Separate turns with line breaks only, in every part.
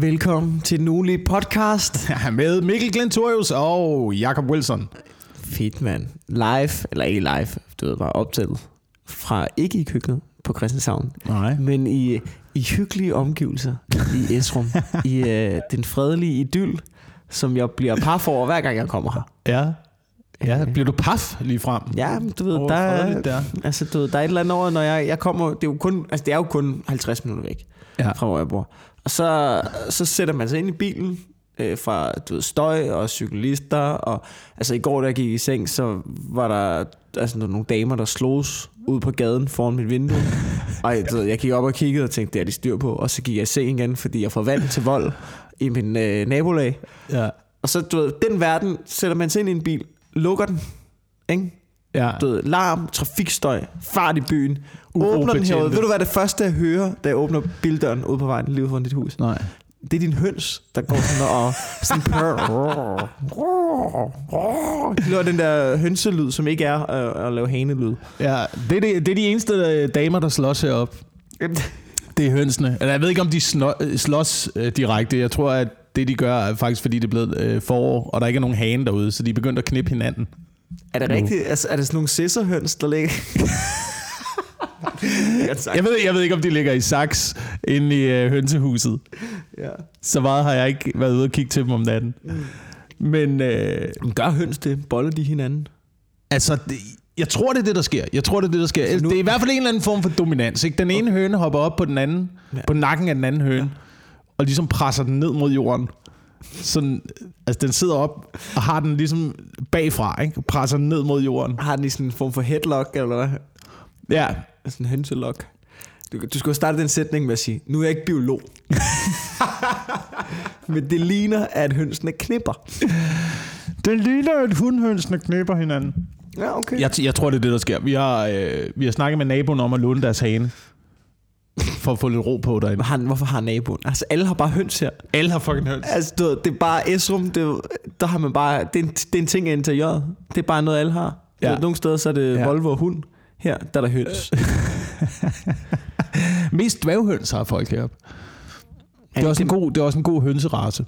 Velkommen til den ugenlige podcast.
med Mikkel Glentorius og Jakob Wilson.
Fedt, mand. Live, eller ikke live, du ved bare optaget. Fra ikke i køkkenet på Christianshavn,
Nej.
men i, i hyggelige omgivelser i Esrum. I øh, den fredelige idyll, som jeg bliver par for, hver gang jeg kommer her.
Ja. Ja, bliver du paf lige frem?
Ja, du ved,
Over
der, er,
der.
altså, du ved, der er et eller andet over, når jeg, jeg kommer, det er, jo kun, altså, det er jo kun 50 minutter væk
Ja.
fra, hvor jeg bor. Og så, så sætter man sig ind i bilen øh, fra du ved, støj og cyklister. Og, altså i går, da jeg gik i seng, så var der altså, nogle damer, der slås ud på gaden foran mit vindue. Og du ved, jeg gik op og kiggede og tænkte, det er de styr på. Og så gik jeg i seng igen, fordi jeg får vand til vold i min øh, nabolag.
Ja.
Og så, du ved, den verden sætter man sig ind i en bil, lukker den, ikke?
Ja.
Ved, larm, trafikstøj, fart i byen, åbner den herude. Ved du hvad det første jeg hører, da jeg åbner bildøren ude på vejen lige foran dit hus?
Nej.
Det er din høns, der går sådan og sådan purr. Det var den der hønselyd, som ikke er øh, at lave hanelyd.
Ja, det er, det, det er de eneste øh, damer, der slås heroppe. Det er hønsene. Eller jeg ved ikke, om de øh, slås direkte. Jeg tror, at det de gør, er faktisk fordi det er blevet forår, og der ikke er nogen hane derude, så de er begyndt at knippe hinanden.
Er det rigtigt? Altså, er det sådan nogle sisserhøns, der ligger?
Jeg ved, jeg ved ikke, om de ligger i saks inde i øh, hønsehuset.
Ja.
Så meget har jeg ikke været ude og kigge til dem om natten. Men øh,
Men gør høns det? Boller de hinanden?
Altså, det, jeg tror, det er det, der sker. Jeg tror, det er det, der sker.
Altså, nu-
Det er i hvert fald en eller anden form for dominans. Ikke? Den ene høne hopper op på den anden,
ja.
på nakken af den anden høne, ja. og ligesom presser den ned mod jorden. Sådan, altså, den sidder op og har den ligesom bagfra, ikke? presser den ned mod jorden.
Har den i sådan en form for headlock, eller hvad?
Ja,
Sådan en hønselok. Du, du skulle starte den sætning med at sige, nu er jeg ikke biolog. Men det ligner, at hønsene knipper.
det ligner, at hundhønsene knipper hinanden.
Ja, okay.
Jeg, jeg tror, det er det, der sker. Vi har, øh, vi har snakket med naboen om at låne deres hane. For at få lidt ro på derinde.
Han, hvorfor har naboen? Altså, alle har bare høns her.
Alle har fucking høns.
Altså, du, det er bare Esrum, det, er der har man bare, det er, en, det er en ting af interiøret. Det er bare noget, alle har. Ja. Nogle steder, så er det ja. Volvo og hund. Her, der er der høns.
Mest dværghøns har folk heroppe. Det er,
det-
også en god, det er også en god hønserace.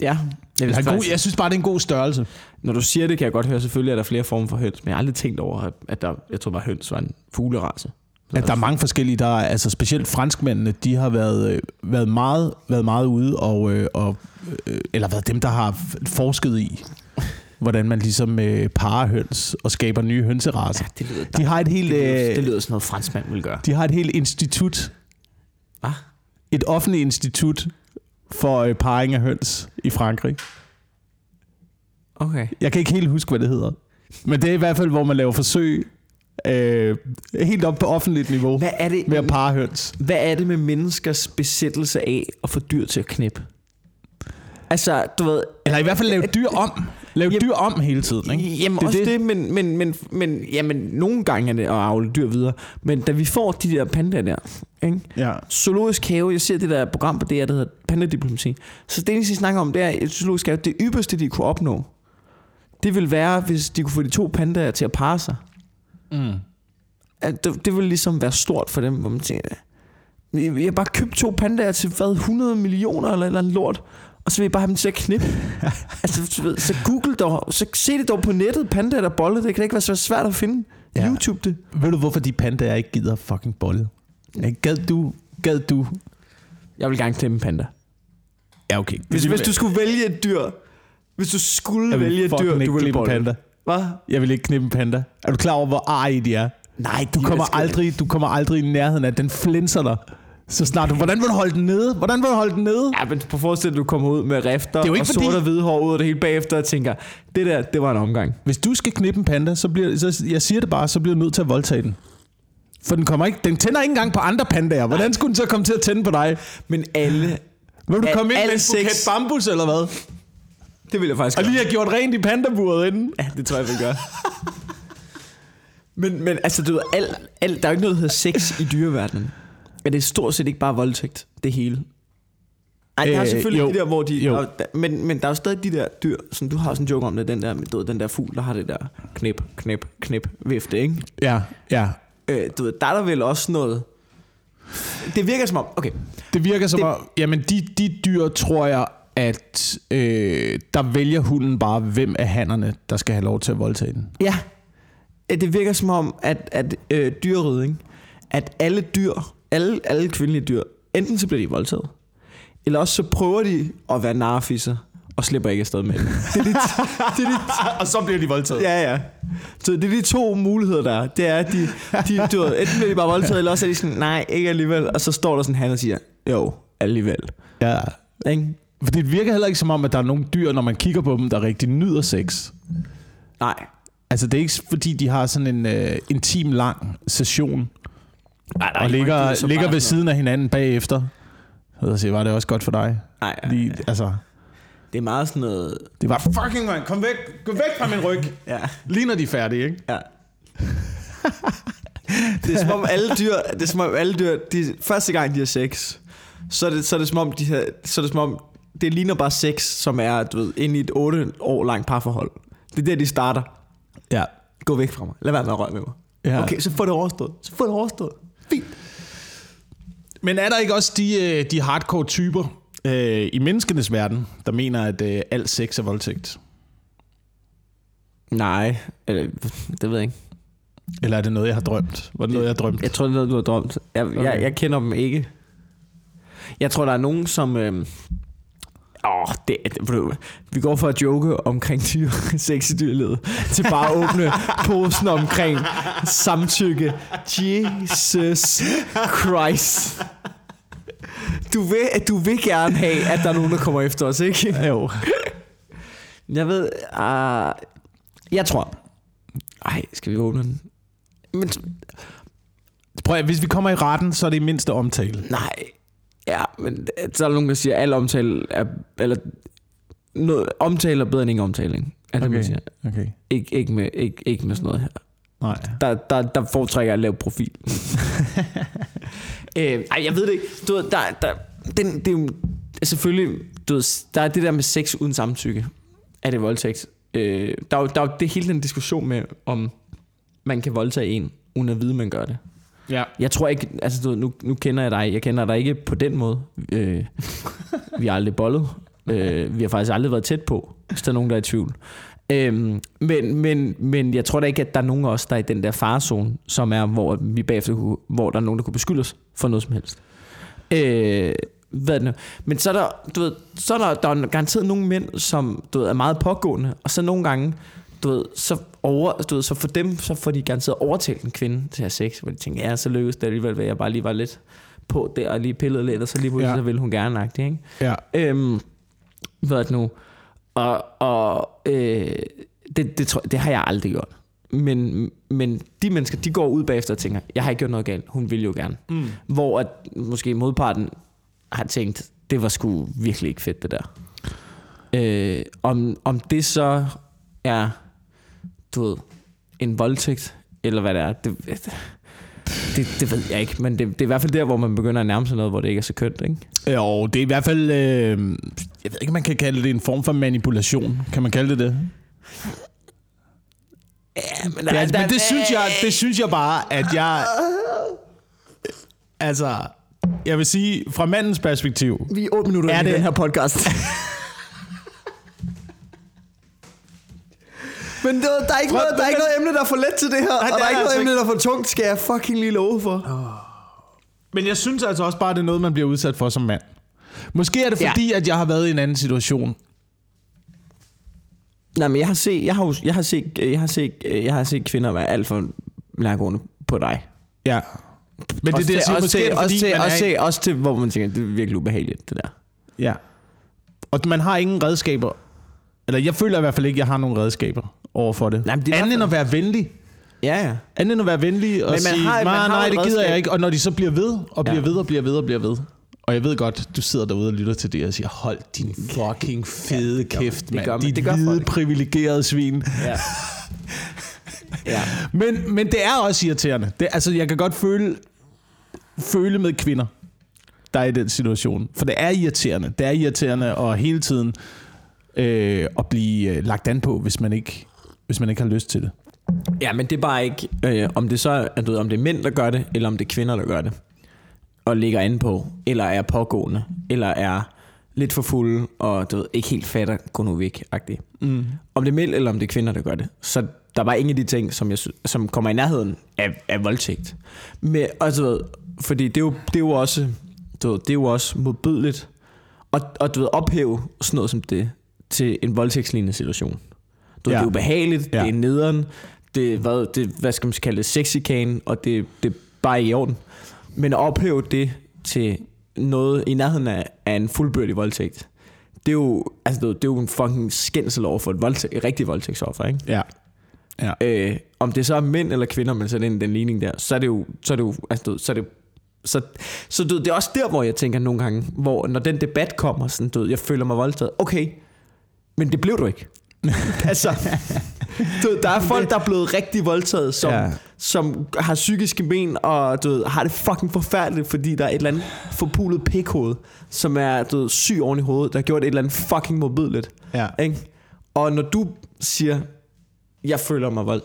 Ja. Jeg, vil
er god, jeg synes bare, det er en god størrelse.
når du siger det, kan jeg godt høre, selvfølgelig er der flere former for høns, men jeg har aldrig tænkt over, at- at der, jeg tror bare, høns var en fuglerace.
At der er mange forskellige, der er, altså specielt franskmændene, de har været, øh, været, meget, været meget ude, og, øh, og, øh, eller været dem, der har forsket i, hvordan man ligesom øh, parer høns og skaber nye hønseracer.
Det lyder,
De har et helt,
det, lyder, det lyder sådan noget, franskmand vil gøre.
de har et helt institut,
Hvad?
et offentligt institut for øh, parring af høns i Frankrig.
Okay.
Jeg kan ikke helt huske, hvad det hedder. Men det er i hvert fald, hvor man laver forsøg øh, helt op på offentligt niveau
Hvad er det,
med at parre høns.
hvad er det med menneskers besættelse af at få dyr til at knippe? Altså, du ved...
Eller i hvert fald lave dyr om. Lave
Jamen-
dyr om hele tiden. Ikke?
Jamen
Det
også det,
det.
det men, men, men, men jamen, nogle gange er det at avle dyr videre. Men da vi får de der pandaer der, ikke?
Ja.
Zoologisk have, jeg ser det der program på DR, der hedder Pandadiplomati. Så det de snakker om, det er, at zoologisk have, det ypperste, de kunne opnå, det vil være, hvis de kunne få de to pandaer til at parre sig.
Mm.
At det, det vil ligesom være stort for dem, hvor man tænker, vi vi har bare købt to pandaer til hvad, 100 millioner eller eller andet lort, og så vil jeg bare have dem til at knippe. altså, du ved, så google dog, så se det dog på nettet, pandaer der boller, det kan ikke være så svært at finde. Ja. YouTube det.
Ved du, hvorfor de pandaer ikke gider fucking bolle? Ja, Gad du? Gad du?
Jeg vil gerne klemme en panda.
Ja, okay.
Hvis, hvis du skulle vælge et dyr, hvis du skulle
jeg
vælge et dyr, du ville
en
bolle.
panda.
Hvad?
Jeg vil ikke knippe en panda. Er du klar over, hvor arige de er?
Nej,
Du kommer, aldrig, du kommer aldrig i nærheden af den flinser dig. Så snart du... Hvordan vil du holde den nede? Hvordan vil du holde den nede?
Ja, men på forestil dig, at du kommer ud med rifter
Det er jo ikke
og
fordi-
sort og hvide hår ud af det hele bagefter og tænker, det der, det var en omgang.
Hvis du skal knippe en panda, så bliver, så, jeg siger det bare, så bliver du nødt til at voldtage den. For den, kommer ikke, den tænder ikke engang på andre pandaer. Hvordan skulle den så komme til at tænde på dig?
Men alle,
Vil du komme ind med en buket bambus eller hvad?
Det vil jeg faktisk
Og
gøre.
lige have gjort rent i pandaburet inden?
Ja, det tror jeg, jeg vil gøre. men, men altså, du ved, al, al, der er jo ikke noget, der hedder sex i dyreverdenen. Men det er stort set ikke bare voldtægt, det hele. Ej, der er
Øh,
selvfølgelig
jo.
de der, hvor de...
Jo.
Der, men, men der er jo stadig de der dyr, som du har sådan en joke om det, den der, du ved, den der fugl, der har det der knip, knip, knip, vifte, ikke?
Ja, ja.
Øh, du ved, der er der vel også noget... Det virker som om, okay,
Det virker som
Det-
om, jamen de, de dyr tror jeg, at øh, der vælger hunden bare, hvem af hannerne, der skal have lov til at voldtage den.
Ja, det virker som om, at, at øh, ikke? at alle dyr, alle, alle kvindelige dyr, enten så bliver de voldtaget, eller også så prøver de at være narfisser og slipper ikke afsted med det. Det er de, det er de,
Og så bliver de voldtaget.
ja, ja. Så det er de to muligheder, der er. Det er, at de, de, ved, enten bliver de bare voldtaget, eller også er de sådan, nej, ikke alligevel. Og så står der sådan han og siger, jo, alligevel.
ja.
Ikke?
For det virker heller ikke som om, at der er nogle dyr, når man kigger på dem, der rigtig nyder sex.
Nej.
Altså det er ikke fordi, de har sådan en øh, intim lang session,
nej
og ligger, ligger ved siden af hinanden bagefter. Og så var det også godt for dig.
Nej,
Lige, altså,
det er meget sådan noget...
det var fucking man, kom væk, gå væk fra min ryg.
Ja.
Lige når de er færdige, ikke?
Ja. det er som om alle dyr, det er som om alle dyr, de, første gang de har sex, så er det, så er det som om, de har, så er det som om, det ligner bare sex, som er, du ved, inde i et 8 år langt parforhold. Det er der, de starter.
Ja.
Gå væk fra mig. Lad være med at røre med mig.
Ja.
Okay, så får det overstået. Så får det overstået. Fint.
Men er der ikke også de, øh, de hardcore typer øh, i menneskenes verden, der mener, at øh, alt sex er voldtægt?
Nej, eller, det ved jeg ikke.
Eller er det noget, jeg har drømt? Var det noget, jeg har drømt?
Jeg tror, det er noget, du har drømt. Jeg, okay. jeg, jeg kender dem ikke. Jeg tror, der er nogen, som... Øh, Åh, det, det, du, vi går fra at joke omkring dyr, sex i til bare at åbne posen omkring samtykke. Jesus Christ. Du vil, du vil gerne have, at der er nogen, der kommer efter os, ikke?
Jo.
Jeg ved... Uh, jeg tror... Ej, skal vi åbne den? Men,
Prøv at, hvis vi kommer i retten, så er det i mindste omtale.
Nej, ja, men så er der nogen, der siger, at al omtale er, eller noget, omtale er bedre end ingen omtale, ikke? Er det, okay. man siger.
okay.
Ikke, ikke, med, ikke, ikke med sådan noget her.
Nej.
Der, der, der foretrækker jeg at lave profil. øh, ej, jeg ved det ikke. Du ved, der, der, den, det er jo selvfølgelig, du ved, der er det der med sex uden samtykke. Er det voldtægt? Øh, der, er jo, der er jo det hele den diskussion med, om man kan voldtage en, uden at vide, man gør det.
Ja.
Jeg tror ikke, altså du, ved, nu, nu kender jeg dig, jeg kender dig ikke på den måde. Øh, vi har aldrig bollet. Øh, vi har faktisk aldrig været tæt på, hvis der er nogen, der er i tvivl. Øh, men, men, men jeg tror da ikke, at der er nogen af os, der er i den der farezone, som er, hvor vi bagefter hvor der er nogen, der kunne beskylde os for noget som helst. Øh, hvad er det nu? Men så er der, du ved, så er der, der er garanteret nogle mænd, som du ved, er meget pågående, og så nogle gange, du ved, så, over, du ved, så for dem, så får de garanteret overtalt en kvinde til at have sex, hvor de tænker, ja, så lykkes det alligevel, at jeg bare lige var lidt på der, og lige pillede lidt, og så lige pludselig,
Ja.
så ville hun gerne agtigt, ikke?
Ja.
Øhm, hvad er det nu? Og, og øh, det, det, tror, det har jeg aldrig gjort. Men, men de mennesker, de går ud bagefter og tænker, jeg har ikke gjort noget galt, hun vil jo gerne.
Mm.
Hvor at måske modparten har tænkt, det var sgu virkelig ikke fedt det der. Øh, om, om det så er, du ved, en voldtægt, eller hvad det er, det, det, det ved jeg ikke, men det, det er i hvert fald der, hvor man begynder at nærme sig noget, hvor det ikke er så kønt, ikke?
Jo, det er i hvert fald... Øh, jeg ved ikke, om man kan kalde det en form for manipulation. Kan man kalde det det?
Ja, men,
Ja, men det synes, jeg, det synes jeg bare, at jeg... Altså, jeg vil sige, fra mandens perspektiv,
Vi er 8 minutter
Er
er i
det-
den her podcast. Men der, der, er ikke noget, der er ikke noget emne, der er for let til det her.
Nej,
og
det
der
er
er ikke noget
altså
emne, der er for tungt, skal jeg fucking lige love for.
Men jeg synes altså også bare, det er noget, man bliver udsat for som mand. Måske er det
Ja.
fordi, at jeg har været i en anden situation.
Nej, men jeg har set, jeg har, jo- jeg har set, jeg har set, jeg har set kvinder være alt for nærgående på dig.
Ja. Men det er det, jeg siger,
også
måske
til,
er det,
også,
fordi,
til,
man er
også,
i-
til, også til, hvor man tænker, det er virkelig ubehageligt, det der.
Ja. Og man har ingen redskaber. Eller jeg føler i hvert fald ikke, at jeg har nogen redskaber over for det.
Nej, men det hvert
end at være venlig.
Ja, ja.
Anden end at være venlig og
man
sige,
har- man
nej,
har
nej,
et
det gider
redskab."
jeg ikke. Og når de så bliver ved, og bliver
Ja.
ved, og bliver ved, og bliver ved. Og jeg ved godt, du sidder derude og lytter til det og siger, hold din fucking fede kæft,
det
mand.
gør man.
Dit
Det gør
hvide, privilegerede svin.
Ja. ja.
Men, men det er også irriterende. Det, altså, jeg kan godt føle, føle med kvinder, der er i den situation. For det er irriterende. Det er irriterende at hele tiden øh, at blive øh, lagt an på, hvis man ikke hvis man ikke har lyst til det.
Ja, men det er bare ikke, øh, om det så er, du ved, om det er mænd, der gør det, eller om det er kvinder, der gør det. og ligger an på, eller er pågående, eller er lidt for fulde, og du ved, ikke helt fatter, gå nu væk -agtigt.
Mm.
Om det er mænd, eller om det er kvinder, der gør det. Så der var ingen af de ting, som, jeg, som kommer i nærheden af, af voldtægt. Men, altså, du ved, fordi det er jo, det er jo også, du ved, det er jo også modbydeligt, og, og du ved, ophæve sådan noget som det til en voldtægtslignende situation. Du
Ja.
Det er ubehageligt,
Ja.
det er nederen, det er, hvad, det, hvad skal man kalde det, sexikane, og det, det er bare i orden. Men at ophæve det til noget i nærheden af, af en fuldbyrdig voldtægt, det er jo, altså, det er jo- det er jo en fucking skændsel over for et, voldtægt, et rigtigt voldtægtsoffer, ikke?
Ja. Ja.
Øh, om det så er mænd eller kvinder, man sætter ind i den ligning der, så er det jo, så er det jo, altså, så er det så, så du, det er også der, hvor jeg tænker nogle gange, hvor når den debat kommer, sådan, du jeg føler mig voldtaget, okay, men det blev du ikke. altså, du der er folk, der er blevet rigtig voldtaget, som,
Ja.
som har psykiske men, og du ved, har det fucking forfærdeligt, fordi der er et eller andet forpulet pikhoved, som er du ved, syg oven i hovedet, der har gjort et eller andet fucking modbydeligt.
Ja.
Ikke? Og når du siger, jeg føler mig vold,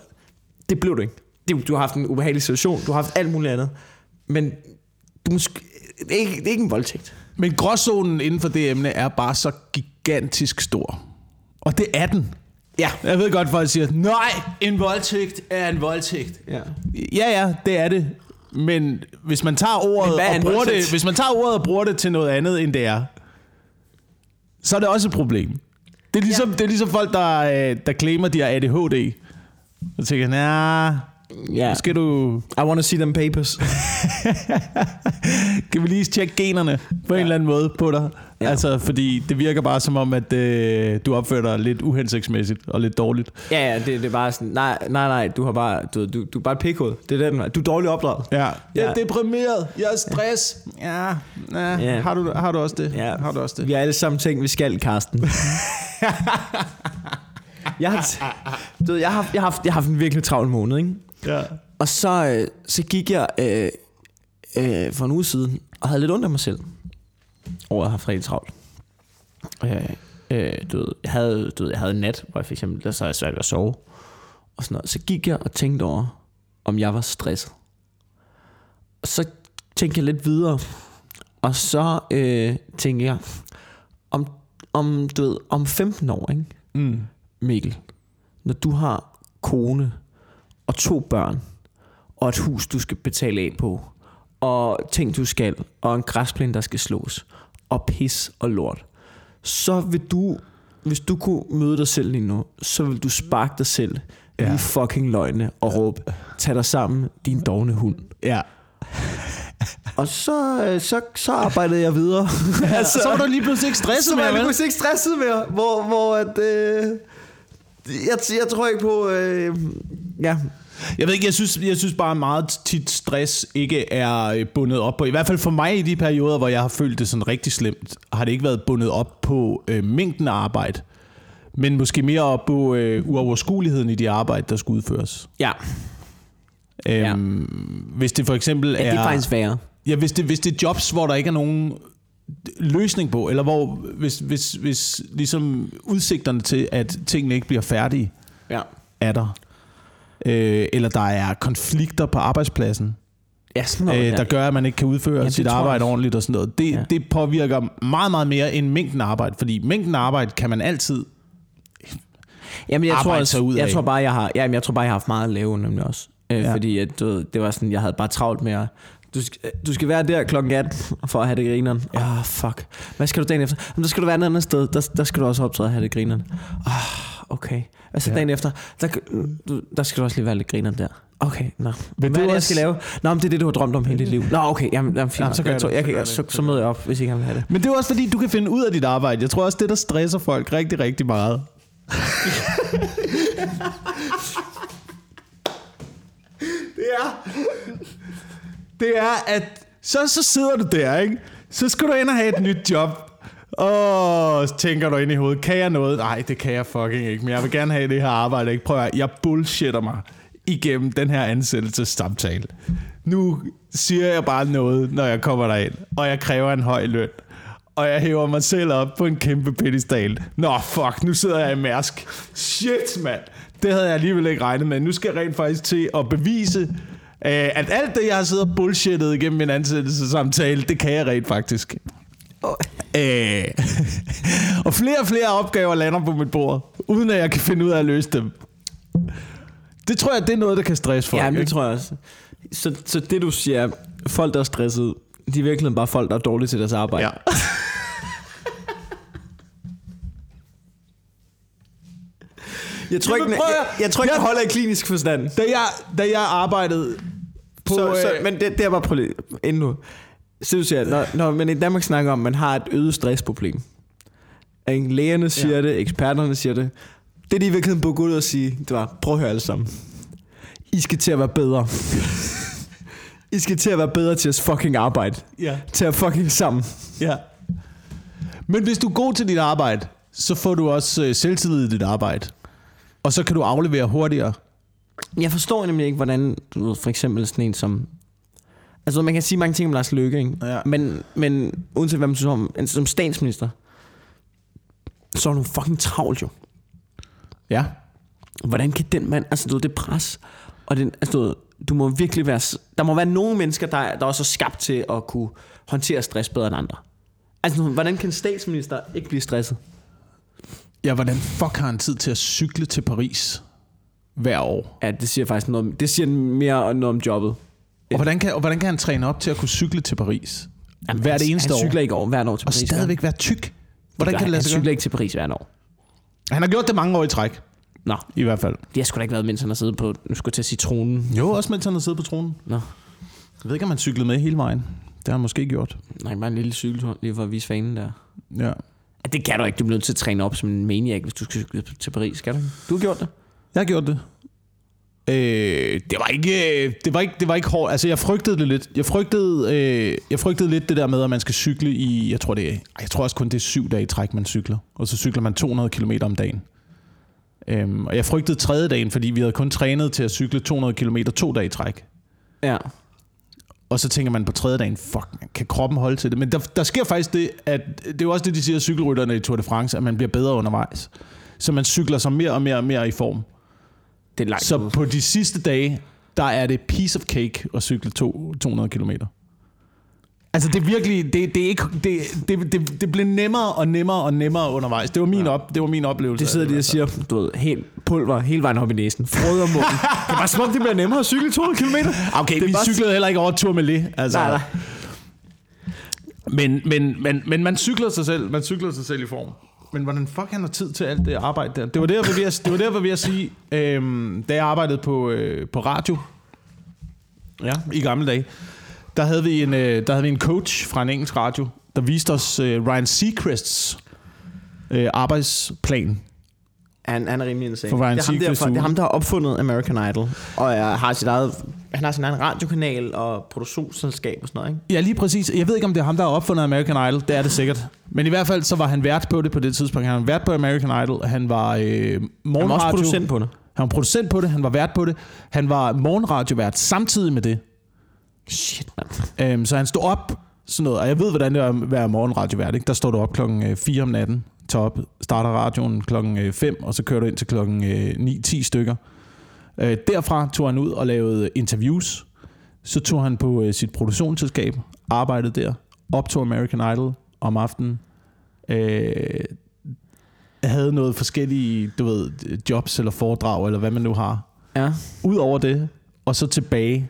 det blev du ikke. Det, du har haft en ubehagelig situation, du har haft alt muligt andet, men du måske, det, er ikke, det er ikke en voldtægt.
Men gråzonen inden for det emne er bare så gigantisk stor. Og det er den.
Ja.
Jeg ved godt, folk siger, nej, en voldtægt er en voldtægt.
ja.
Ja, ja, det er det. Men hvis man tager ordet og bruger
voldtægt?
det, hvis man tager ordet og bruger det til noget andet end det er, så er det også et problem. Det er ligesom, ja. det er ligesom folk, der, øh, der claimer, de har ADHD. Og tænker, nah,
ja.
skal du...
I want to see them papers.
Kan vi lige tjekke generne på ja. en eller anden måde på dig? Ja.
Ja.
Altså, fordi det virker bare som om, at øh, du opfører dig lidt uhensigtsmæssigt og lidt dårligt.
ja, ja, det, det er bare sådan, nej, nej, nej, du har bare, du, du, du er bare et pikhoved. Det er den, du er dårligt opdraget.
Ja. Jeg er
Ja.
deprimeret. Jeg er stress. Ja. ja.
Ja.
Har, du, har du også det?
Ja.
Har du også det?
Vi har alle sammen ting, vi skal, Karsten. jeg, har, du ved, jeg, har, jeg, har haft, jeg har haft en virkelig travl måned, ikke?
Ja.
Og så, øh, så gik jeg øh, øh, for en uge siden og havde lidt ondt af mig selv. Over at have haft rigtig travlt. Øh, øh, du ved, jeg havde, du ved, jeg havde en nat, hvor jeg for eksempel, der så jeg svært ved at sove. Og sådan noget. Så gik jeg og tænkte over, om jeg var stresset. Og så tænkte jeg lidt videre. Og så øh, tænkte jeg, om, om, du ved, om 15 år, ikke?
Mm.
Mikkel, når du har kone og to børn, og et hus, du skal betale af på, og ting, du skal, og en græsplæne, der skal slås, og pis og lort, så vil du, hvis du kunne møde dig selv lige nu, så vil du sparke dig selv
Ja.
ja. i fucking løgne og råbe, tag dig sammen, din dogne hund.
Ja.
Og så, øh, så, så arbejdede jeg videre.
altså, så var du lige pludselig ikke stresset
så var
mere,
jeg
vel?
pludselig ikke stresset mere, hvor, hvor at, øh, jeg, jeg tror ikke på, øh, ja,
Jeg ved ikke, jeg synes, jeg synes bare meget tit stress ikke er øh, bundet op på. I hvert fald for mig i de perioder, hvor jeg har følt det sådan rigtig slemt, har det ikke været bundet op på øh, mængden af arbejde, men måske mere op på øh, uoverskueligheden i de arbejde, der skal udføres.
ja.
Øhm, Hvis det for eksempel
ja
er...
det er faktisk værre.
Ja, hvis det, hvis det er jobs, hvor der ikke er nogen løsning på, eller hvor hvis, hvis, hvis ligesom udsigterne til, at tingene ikke bliver færdige,
Ja.
er der. Øh, eller der er konflikter på arbejdspladsen,
Ja, sådan noget.
øh,
ja.
der gør, at man ikke kan udføre
det
sit
tror
arbejde ordentligt og sådan noget. Det,
Ja.
det påvirker meget, meget mere end mængden arbejde, fordi mængden arbejde kan man altid...
Jamen, jeg tror,
arbejde
også,
sig ud
jeg
af.
tror bare, jeg har, jamen, jeg tror bare, jeg har haft meget at lave, nemlig også. Øh,
Ja.
ja. Fordi at, du, ved, det var sådan, jeg havde bare travlt med at, du skal, du skal være der klokken 18 for at have det grineren. Ah, oh, fuck. Hvad skal du dagen efter? Jamen, der skal du være et andet sted. Der, der skal du også optræde og have det grineren. Ah, okay. Hvad så
Ja.
dagen efter? Der, du, der skal du også lige være lidt grineren der. Okay, nå.
Men
Hvad
det
er det, jeg
også-
skal lave? Nå, men det er det, du har drømt om hele dit liv. Nå, okay. Jamen, jamen, fint.
Jamen, så gør
jeg, tror,
det.
jeg,
Så gør
kan,
jeg
så, så møder jeg op, hvis I gerne vil have det.
Men det er også fordi, du kan finde ud af dit arbejde. Jeg tror også, det der stresser folk rigtig, rigtig meget. det er, det er, at så, så sidder du der, ikke? Så skal du ind og have et nyt job. Åh, så tænker du ind i hovedet, kan jeg noget? Nej, det kan jeg fucking ikke, men jeg vil gerne have det her arbejde. Ikke? Prøv at, jeg bullshitter mig igennem den her ansættelsessamtale. Nu siger jeg bare noget, når jeg kommer derind, og jeg kræver en høj løn. Og jeg hæver mig selv op på en kæmpe pedestal. Nå, fuck, nu sidder jeg i Mærsk. Shit, mand. Det havde jeg alligevel ikke regnet med. Nu skal jeg rent faktisk til at bevise, øh, at alt det, jeg har siddet og bullshittet igennem min ansættelsessamtale, det kan jeg rent faktisk. Øh, og flere og flere opgaver lander på mit bord, uden at jeg kan finde ud af at løse dem. Det tror jeg, det er noget, der kan stresse folk.
Ja, det
ikke?
tror jeg også. Så, så det du siger, folk der er stresset, de er virkelig bare folk, der er dårlige til deres arbejde.
Ja.
Jeg tror ikke, jeg, jeg, tror ikke,
jeg-
holder i klinisk forstand.
Da jeg, da jeg arbejdede på...
så, så,
øh,
men det, det bare prøv lige, inden nu. Siger, når, når man i Danmark snakker om, at man har et øget stressproblem. Ikke? Lægerne siger ja. det, eksperterne siger det. Det de i virkeligheden burde gå ud og sige, det var, prøv at høre alle sammen. I skal til at være bedre. I skal til at være bedre til at fucking arbejde.
Ja.
Til at fucking sammen.
Ja. Men hvis du er god til dit arbejde, så får du også øh, selvtillid i dit arbejde. Og så kan du aflevere hurtigere.
Jeg forstår nemlig ikke, hvordan du ved, for eksempel sådan en som... Altså, man kan sige mange ting om Lars Løkke, ikke?
Ja.
Men, men uanset hvad man synes om, som statsminister, så er du fucking travlt jo.
Ja.
Hvordan kan den mand, altså du ved, det pres, og den, altså, du, ved, du må virkelig være, der må være nogle mennesker, der, der også er skabt til at kunne håndtere stress bedre end andre. Altså, hvordan kan en statsminister ikke blive stresset?
Ja, hvordan fuck har han tid til at cykle til Paris hver år?
Ja, det siger faktisk noget, det siger mere noget om jobbet.
Og hvordan kan, og hvordan kan han træne op til at kunne cykle til Paris?
Jamen,
Hvert
han,
eneste
han
år.
cykler ikke over hvert år til
Og
Paris.
stadigvæk være tyk? Hvordan kan det
han,
lade
han
sig
cykler
gøre?
ikke til Paris hvert år.
Han har gjort det mange år i træk,
Nå,
i hvert fald.
det har sgu da ikke været, mens han har siddet på, nu skulle jeg til at sige tronen.
Jo, også mens han har siddet på tronen.
Nå,
Jeg ved ikke, om han cyklede med hele vejen. Det har han måske gjort.
nej, bare en lille cykeltur, lige for at vise fanen der.
Ja.
Det kan du ikke, du bliver nødt til at træne op som en maniac, hvis du skal cykle til Paris, skal du? ikke? Du har gjort det.
Jeg har gjort det. Øh, det var ikke øh, det var ikke det var ikke hårdt. Altså jeg frygtede det lidt. Jeg frygtede øh, jeg frygtede lidt det der med at man skal cykle i jeg tror det er jeg tror også kun det er syv dage i træk man cykler. Og så cykler man 200 km om dagen. Øhm, og jeg frygtede tredje dagen, fordi vi havde kun trænet til at cykle 200 km to dage i træk.
Ja.
Og så tænker man på tredje dagen, fuck, man, kan kroppen holde til det? Men der, der sker faktisk det, at det er også det, de siger cykelrytterne i Tour de France, at man bliver bedre undervejs. Så man cykler sig mere og mere og mere i form.
Det er langt
Så
ud.
på de sidste dage, der er det piece of cake at cykle to, 200 km. Altså det er virkelig, det, det, er ikke, det, det, det, det blev nemmere og nemmere og nemmere undervejs. Det var min, op, det var min oplevelse.
Det sidder de og siger, du ved, helt pulver hele vejen op i næsen. Frød og munden. det er bare som om, det bliver nemmere at cykle 200 km.
Okay,
det
vi
bare-
cyklede heller ikke over tur med det. Altså.
Nej, nej.
Men, men, men, men man cykler sig selv, man cykler sig selv i form. Men hvordan fuck han har tid til alt det arbejde der? Det var der, jeg var ved at, det var der, jeg var ved at sige, øhm, da jeg arbejdede på, øh, på radio
Ja.
i gamle dage, der havde vi en, øh, der havde vi en coach fra en engelsk radio, der viste os øh, Ryan Seacrests øh, arbejdsplan.
Han, han er rimelig insane.
For Ryan
det, er ham, der, fra- det er ham, der har opfundet American Idol. Og er, har sit eget, han har sin egen radiokanal og produktionsselskab og sådan noget, ikke?
Ja, lige præcis. Jeg ved ikke, om det er ham, der har opfundet American Idol. Det er det sikkert. Men i hvert fald, så var han vært på det på det tidspunkt. Han var vært på American Idol. Han var øh,
Han var
morgenradio.
også producent på det.
Han var producent på det. Han var vært på det. Han var morgenradiovært samtidig med det.
Shit, mand.
Øhm, så han stod op, sådan noget, og jeg ved, hvordan det er at være morgenradiovært. Ikke? Der står du op klokken 4 om natten, tager op, starter radioen klokken 5, og så kører du ind til klokken 9-10 stykker. Øh, derfra tog han ud og lavede interviews. Så tog han på øh, sit produktionsselskab, arbejdede der, optog American Idol om aftenen. Øh, havde noget forskellige, du ved, jobs eller foredrag, eller hvad man nu har.
Ja.
Udover det, og så tilbage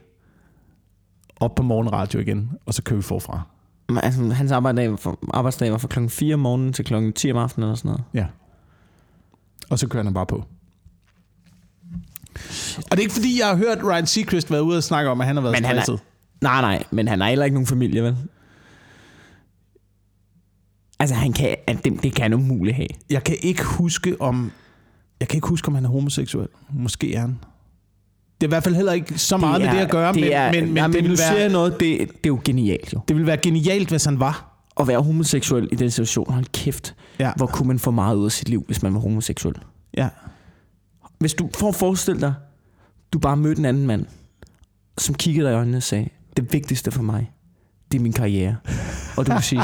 op på morgenradio igen, og så kører vi forfra.
Men, altså, hans arbejdsdag var, fra, arbejdsdag var fra klokken 4 om morgenen til klokken 10 om aftenen eller sådan noget.
Ja. Og så kører han bare på. Og det er ikke fordi, jeg har hørt Ryan Seacrest være ude og snakke om, at han har været
Men han er-
stresset.
Nej, nej, men han har heller ikke nogen familie, vel? Altså, han kan, det, det kan han umuligt have.
Jeg kan ikke huske om... Jeg kan ikke huske, om han er homoseksuel. Måske er han. Det er i hvert fald heller ikke så meget med det at gøre,
det
men,
er,
men, men,
nej,
det,
men
vil
nu siger jeg
være,
noget, det, det er jo genialt jo.
det vil være genialt, hvis han var.
At være homoseksuel i den situation, hold kæft,
Ja.
hvor kunne man få meget ud af sit liv, hvis man var homoseksuel.
Ja.
Hvis du får forestillet dig, du bare mødte en anden mand, som kiggede dig i øjnene og sagde, det vigtigste for mig, det er min karriere. Og du vil sige,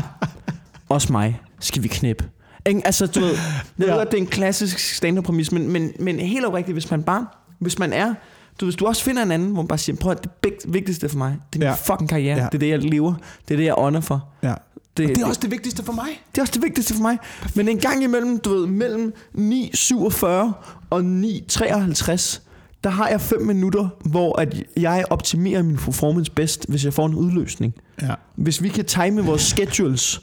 også mig, skal vi knæppe. Ikke? Altså, du ved, jeg
Ja.
ved, at det er en klassisk stand-up-præmis, men, men, men helt oprigtigt, hvis man bare, hvis man er Du, hvis du også finder en anden, hvor man bare siger, prøv at det vigtigste for mig, det er min
Ja.
fucking karriere.
Ja.
Det er det, jeg lever. Det er det, jeg ånder for.
Ja.
Det,
Det er også det vigtigste for mig.
det er også det vigtigste for mig. Men en gang imellem, du ved, mellem 9.47 og 9.53, der har jeg 5 minutter, hvor at jeg optimerer min performance bedst, hvis jeg får en udløsning.
Ja.
Hvis vi kan time vores schedules,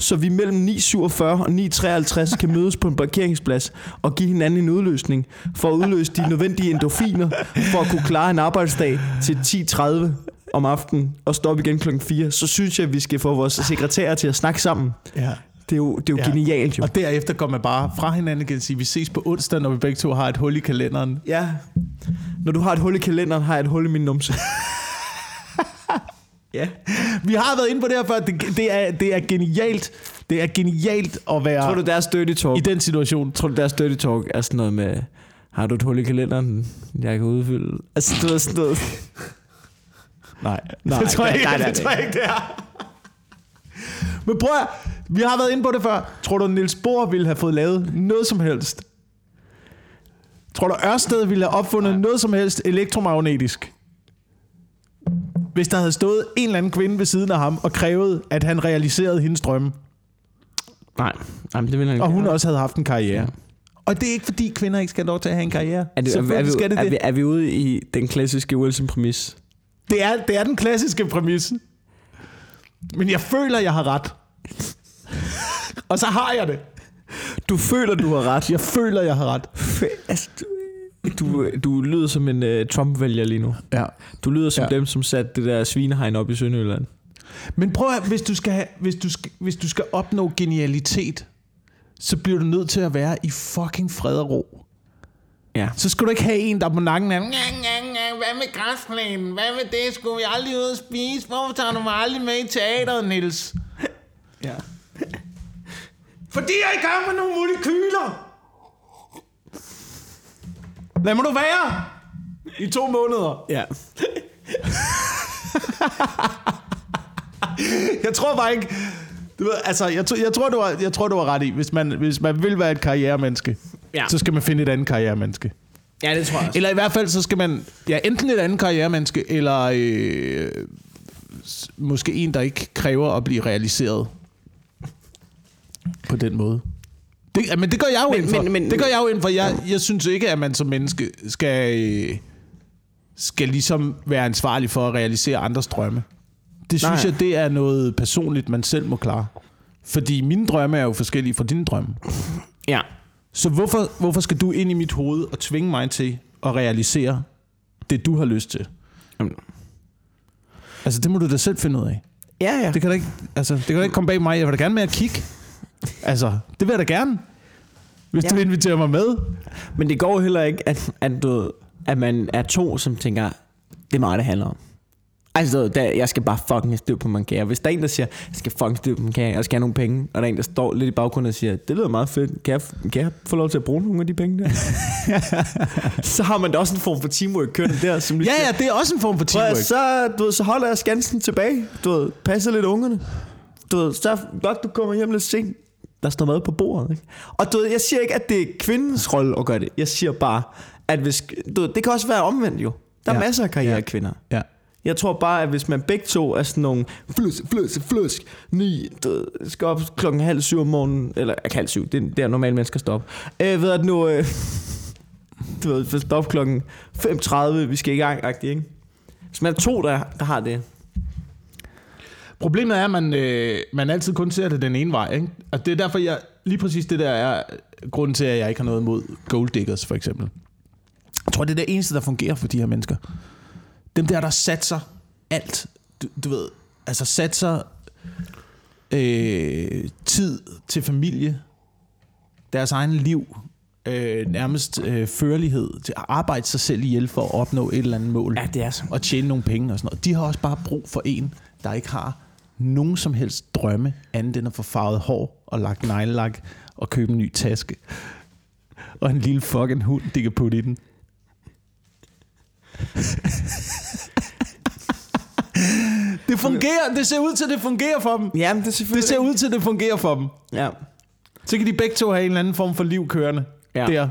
så vi mellem 9.47 og 9.53 kan mødes på en parkeringsplads og give hinanden en udløsning, for at udløse de nødvendige endorfiner, for at kunne klare en arbejdsdag til 10.30 om aftenen og stoppe igen klokken 4, så synes jeg, at vi skal få vores sekretærer til at snakke sammen.
ja.
Det er jo, det er jo
Ja.
genialt jo.
Og derefter går man bare fra hinanden igen og siger, vi ses på onsdag, når vi begge to har et hul i kalenderen.
Ja. Når du har et hul i kalenderen, har jeg et hul i min numse. Ja.
Vi har været inde på det her før. Det, det, er, det er genialt. Det er genialt at være
Tror du, deres dirty talk,
i den situation.
tror du, deres dirty talk er sådan noget med, har du et hul i kalenderen, jeg kan udfylde? Altså, du ved sådan noget.
Nej,
Nej,
det tror jeg
nej,
ikke,
nej, nej,
det tror jeg ikke, det er. Men prøv at, vi har været inde på det før. Tror du, Niels Bohr ville have fået lavet noget som helst? Tror du, Ørsted ville have opfundet Nej. noget som helst elektromagnetisk? Hvis der havde stået en eller anden kvinde ved siden af ham og krævet, at han realiserede hendes drømme,
Nej, nej men det vil jeg ikke.
og hun også havde haft en karriere. Og det er ikke fordi kvinder ikke skal have lov til at have en karriere.
er, det, er, er,
Selvfølgelig
vi,
skal det
er,
det.
vi, er vi ude i den klassiske Wilson-præmis?
Det er, det er den klassiske præmis. Men jeg føler, jeg har ret. Og så har jeg det.
Du føler, du har ret.
Jeg føler, jeg har ret.
F- altså, du, du, lyder som en uh, Trump-vælger lige nu.
Ja.
Du lyder som
Ja.
dem, som satte det der svinehegn op i Sønderjylland.
Men prøv at, hvis du skal, have, hvis du skal, hvis du skal opnå genialitet, så bliver du nødt til at være i fucking fred og ro.
Ja.
Så skal du ikke have en, der er på nakken af, "Nga, nga, nga, hvad med græsplænen? Hvad med det? Skulle vi aldrig ud og spise? Hvorfor tager du mig aldrig med i teateret, Niels?
ja.
Fordi jeg er i gang med nogle molekyler. Lad mig nu være. I to måneder.
Ja.
Jeg tror bare ikke... Du ved, altså, jeg, tror- jeg, tror, du har, jeg tror, du har ret i. Hvis man, hvis man vil være et karrieremenneske,
Ja.
så skal man finde et andet karrieremenneske.
ja, det tror jeg også.
Eller i hvert fald, så skal man... Ja, enten et andet karrieremenneske, eller øh, måske en, der ikke kræver at blive realiseret på den måde. Det, men det gør jeg jo
Men-
ind for.
men- men-
det gør jeg jo ind for. Jeg, jeg synes ikke, at man som menneske skal, skal ligesom være ansvarlig for at realisere andres drømme. Det synes
Nej.
jeg, det er noget personligt, man selv må klare. Fordi mine drømme er jo forskellige fra dine drømme.
Ja.
Så hvorfor, hvorfor skal du ind i mit hoved og tvinge mig til at realisere det, du har lyst til?
Jamen.
Altså, det må du da selv finde ud af.
Ja, ja.
Det kan da ikke, altså, det kan da ikke komme bag mig. Jeg vil da gerne med at kigge. Altså, det vil jeg da gerne. Hvis ja. Du inviterer mig med.
Men det går heller ikke, at, at, du, at man er to, som tænker, det er mig, det handler om. Altså, der, jeg skal bare fucking have styr på min karriere. Hvis der er en, der siger, jeg skal fucking styr på min karriere, jeg skal have nogle penge, og der er en, der står lidt i baggrunden og siger, det lyder meget fedt, kan jeg, kan jeg få lov til at bruge nogle af de penge der? så har man da også en form for teamwork kørende der, som
Ja, ja, det er også en form for
Prøv,
teamwork.
at- så, du ved, så holder jeg skansen tilbage. Du ved, passer lidt ungerne. Du ved, så godt, du kommer hjem lidt sent. Der står mad på bordet. Ikke? Og du ved, jeg siger ikke, at det er kvindens rolle at gøre det. Jeg siger bare, at hvis, du ved, det kan også være omvendt jo. Der er
Ja.
ja. masser af karrierekvinder.
Ja.
Jeg tror bare, at hvis man begge to er sådan nogle fløs, fløs, fløs, ni, du skal op klokken halv syv om morgenen, eller ikke halv syv, det, er- det er normalt mennesker står op. Øh, ved at nu, øh, du ved, for at stoppe klokken 5.30, vi skal i gang, ikke? Hvis man er to, der, der har det.
Problemet er, at man, øh, man altid kun ser det den ene vej. Ikke? Og det er derfor, jeg lige præcis det der er grunden til, at jeg ikke har noget imod gold diggers, for eksempel. Jeg tror, det er det eneste, der fungerer for de her mennesker. Dem der, der satser alt. Du, du ved, altså satser øh, tid til familie, deres egen liv, øh, nærmest øh, førlighed til at arbejde sig selv ihjel for at opnå et eller andet mål
Ja, det er så.
og tjene nogle penge og sådan noget. De har også bare brug for en, der ikke har nogen som helst drømme, andet end at få farvet hår og lagt neglelak og købe en ny taske. Og en lille fucking hund, de kan putte i den. det fungerer. Det ser ud til, at det fungerer for dem.
Ja, det
Det ser ud til, at det fungerer for dem.
Ja.
Så kan de begge to have en eller anden form for liv kørende
Ja.
der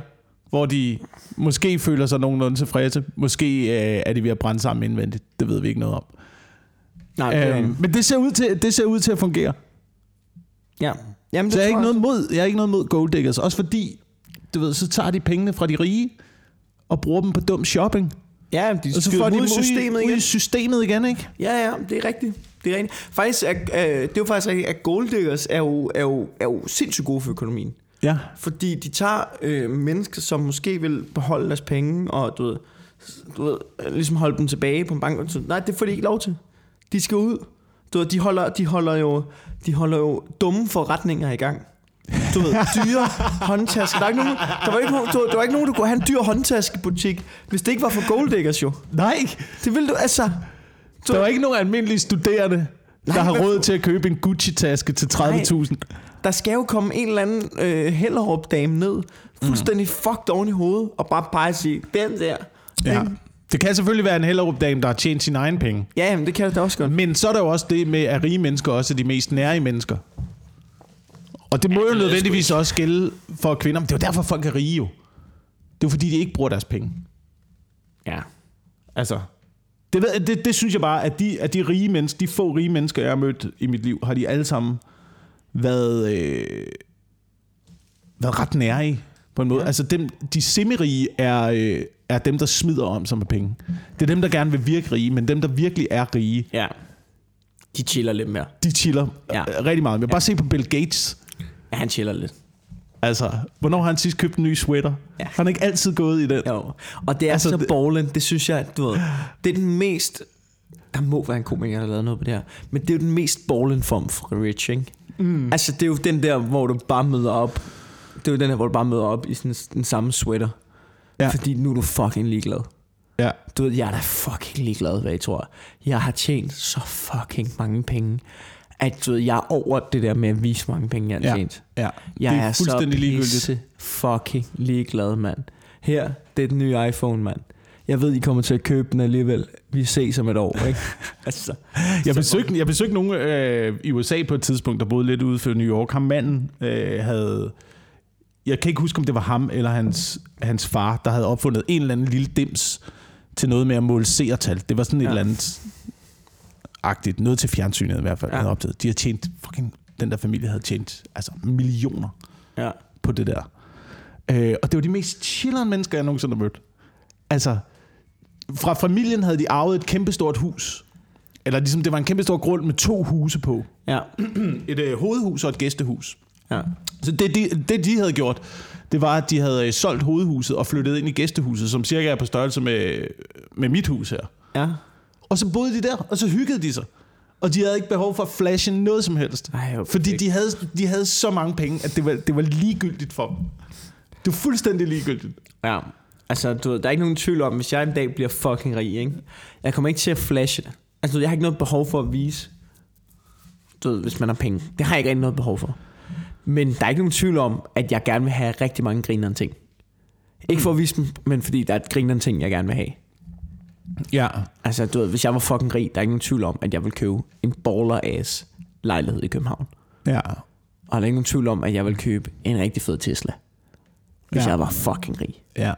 hvor de måske føler sig nogenlunde tilfredse. Måske øh, er de ved at brænde sammen indvendigt. Det ved vi ikke noget om.
Nej, det er,
Øhm, men det ser, ud til, det ser ud til at fungere.
ja. Jamen, det
Så jeg er, ikke noget mod, jeg er ikke noget mod gold diggers. Også fordi, du ved, så tager de pengene fra de rige og bruger dem på dum shopping.
Ja, de
Og så får de
dem ud systemet
ud
igen.
i systemet igen, ikke?
Ja, ja, det er rigtigt. Det er rigtigt. Faktisk er, øh, det er jo faktisk rigtigt, at gold diggers er jo, er, jo, er jo sindssygt gode for økonomien.
Ja.
Fordi de tager øh, mennesker, som måske vil beholde deres penge, og du ved, du ved, ligesom holde dem tilbage på en bank. Nej, det får de ikke lov til. De skal ud. Du ved, de holder, de holder jo, de holder jo dumme forretninger i gang. Du ved, dyre håndtasker. Der, er ikke nogen, der, var ikke nogen, du, der var ikke nogen, der kunne have en dyr håndtaskebutik, hvis det ikke var for gold diggers jo.
Nej,
Det vil du, altså... Du,
der var ikke nogen almindelige studerende, der
Nej,
har
hvad-
råd til at købe en Gucci-taske til 30.000.
der skal jo komme en eller anden øh, Hellerup-dame ned, fuldstændig mm. fucked oven i hovedet, og bare pege og sige, den der.
Ja. Det kan selvfølgelig være en Hellerup-dame, der har tjent sine egne penge.
Ja, jamen, det kan det da også godt.
Men så er der jo også det med, at rige mennesker også er de mest nære mennesker. Og det må jo nødvendigvis også gælde for kvinder. Men det er jo derfor, folk er rige jo. Det er jo fordi, de ikke bruger deres penge.
Ja.
Altså, det, ved- det, det synes jeg bare, at de, at de rige mennesker, de få rige mennesker, jeg har mødt i mit liv, har de alle sammen været, øh, været ret nære i, på en måde. Ja. Altså, dem, de semirige er, øh, er dem, der smider om sig med penge. Det er dem, der gerne vil virke rige, men dem, der virkelig er rige,
Ja. De chiller lidt mere.
de chiller
Ja.
ja. rigtig meget. Men bare se på Bill Gates.
Ja, han chiller lidt.
Altså, hvornår har han sidst købt en ny sweater?
Ja.
Ja. Har han ikke altid gået i den?
Jo. Og det er
Altså,
så
det-
ballin, det synes jeg, du ved, det er den mest, der må være en komiker, der har lavet noget på det her, men det er jo den mest ballin form for rich, ikke? Mm. Altså, det er jo den der, hvor du bare møder op, det er jo den der, hvor du bare møder op i sådan den samme sweater,
Ja.
fordi nu er du fucking ligeglad.
Ja.
Du ved, jeg er da fucking ligeglad, hvad I tror. Jeg har tjent så fucking mange penge, at du ved, jeg er over det der med at vise, mange penge jeg har
Ja.
tjent.
ja.
Jeg
det
er,
er fuldstændig
så
ligegyldigt.
fucking ligeglad, mand. Her, det er den nye iPhone, mand. Jeg ved, I kommer til at købe den alligevel. Vi ses om et år, ikke? altså,
Jeg besøgte, jeg besøgte nogen øh, i USA på et tidspunkt, der boede lidt ude for New York. Ham manden øh, havde... Jeg kan ikke huske, om det var ham eller hans, hans far, der havde opfundet en eller anden lille dims til noget med at måle seertal. Det var sådan et
Ja.
eller andet agtigt. Noget til fjernsynet i hvert fald.
Ja.
Havde optaget. De har tjent... Fucking, den der familie havde tjent altså, millioner
ja.
på det der. Øh, og det var de mest chilleren mennesker, jeg nogensinde har mødt. Altså, fra familien havde de arvet et kæmpestort hus. Eller ligesom, det var en kæmpestor grund med to huse på.
Ja.
Et øh, hovedhus og et gæstehus.
Ja.
Så det de, det, de havde gjort, det var, at de havde øh, solgt hovedhuset og flyttet ind i gæstehuset, som cirka er på størrelse med, med mit hus her.
Ja.
Og så boede de der, og så hyggede de sig. Og de havde ikke behov for at flashe noget som helst.
Ej, hvor
fordi de havde, de havde så mange penge, at det var, det var ligegyldigt for dem. Det var fuldstændig ligegyldigt.
Ja. Altså, du ved, der er ikke nogen tvivl om, hvis jeg en dag bliver fucking rig, ikke? Jeg kommer ikke til at flashe det. Altså, du ved, jeg har ikke noget behov for at vise, du ved, hvis man har penge. Det har jeg ikke noget behov for. Men der er ikke nogen tvivl om, at jeg gerne vil have rigtig mange grinerende ting. Ikke for at vise dem, men fordi der er et grinerende ting, jeg gerne vil have.
Ja.
Altså, du ved, hvis jeg var fucking rig, der er ikke nogen tvivl om, at jeg vil købe en baller-ass lejlighed i København.
Ja.
Og der er ikke nogen tvivl om, at jeg vil købe en rigtig fed Tesla. Hvis
Ja.
jeg var fucking rig.
Ja.
Og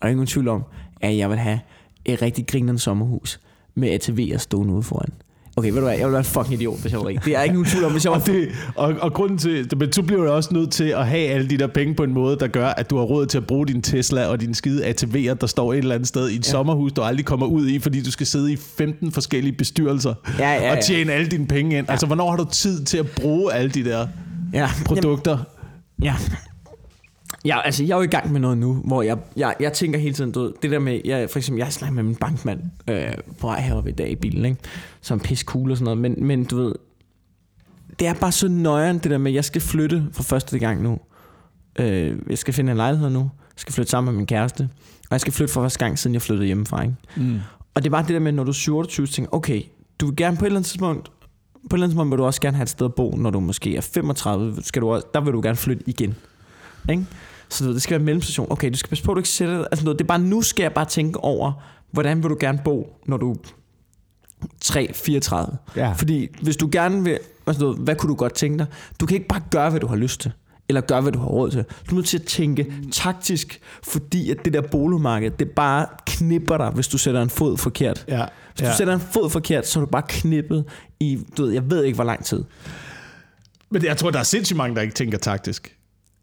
der er ikke nogen tvivl om, at jeg vil have et rigtig grinerende sommerhus med ATV'er stående ude foran. Okay, ved du hvad, jeg vil være en fucking idiot, hvis jeg var rig. Det er ikke nogen tvivl om, hvis jeg var...
Og, det, og, og grunden til, men så bliver du også nødt til at have alle de der penge på en måde, der gør, at du har råd til at bruge din Tesla og din skide ATV'er, der står et eller andet sted i et ja. sommerhus, du aldrig kommer ud i, fordi du skal sidde i 15 forskellige bestyrelser
Ja, ja, ja.
og tjene alle dine penge ind. Ja. Altså, hvornår har du tid til at bruge alle de der
Ja,
produkter?
Ja. Ja, altså jeg er jo i gang med noget nu, hvor jeg, jeg, jeg tænker hele tiden, du ved, det der med, jeg, for eksempel, jeg har snakket med min bankmand øh, på vej heroppe i dag i bilen, ikke? som pisse cool og sådan noget, men, men du ved, det er bare så nøjeren det der med, at jeg skal flytte for første gang nu. Øh, jeg skal finde en lejlighed nu, jeg skal flytte sammen med min kæreste, og jeg skal flytte for første gang, siden jeg flyttede hjemmefra. Ikke?
Mm.
Og det er bare det der med, når du er 27, så tænker okay, du vil gerne på et eller andet tidspunkt, på et eller andet tidspunkt vil du også gerne have et sted at bo, når du måske er 35, skal du også, der vil du gerne flytte igen. Ikke? Så du ved, det skal være en mellemstation. Okay, du skal passe på, at du ikke sætter dig. Altså, noget, det er bare, nu skal jeg bare tænke over, hvordan vil du gerne bo, når du er 3-34.
Ja.
Fordi hvis du gerne vil, altså noget, hvad kunne du godt tænke dig? Du kan ikke bare gøre, hvad du har lyst til. eller gør, hvad du har råd til. Du er nødt til at tænke taktisk, fordi at det der boligmarked, det bare knipper dig, hvis du sætter en fod forkert.
Ja.
Hvis du sætter en fod forkert, så er du bare knippet i, du ved, jeg ved ikke, hvor lang tid.
Men jeg tror, der er sindssygt mange, der ikke tænker taktisk.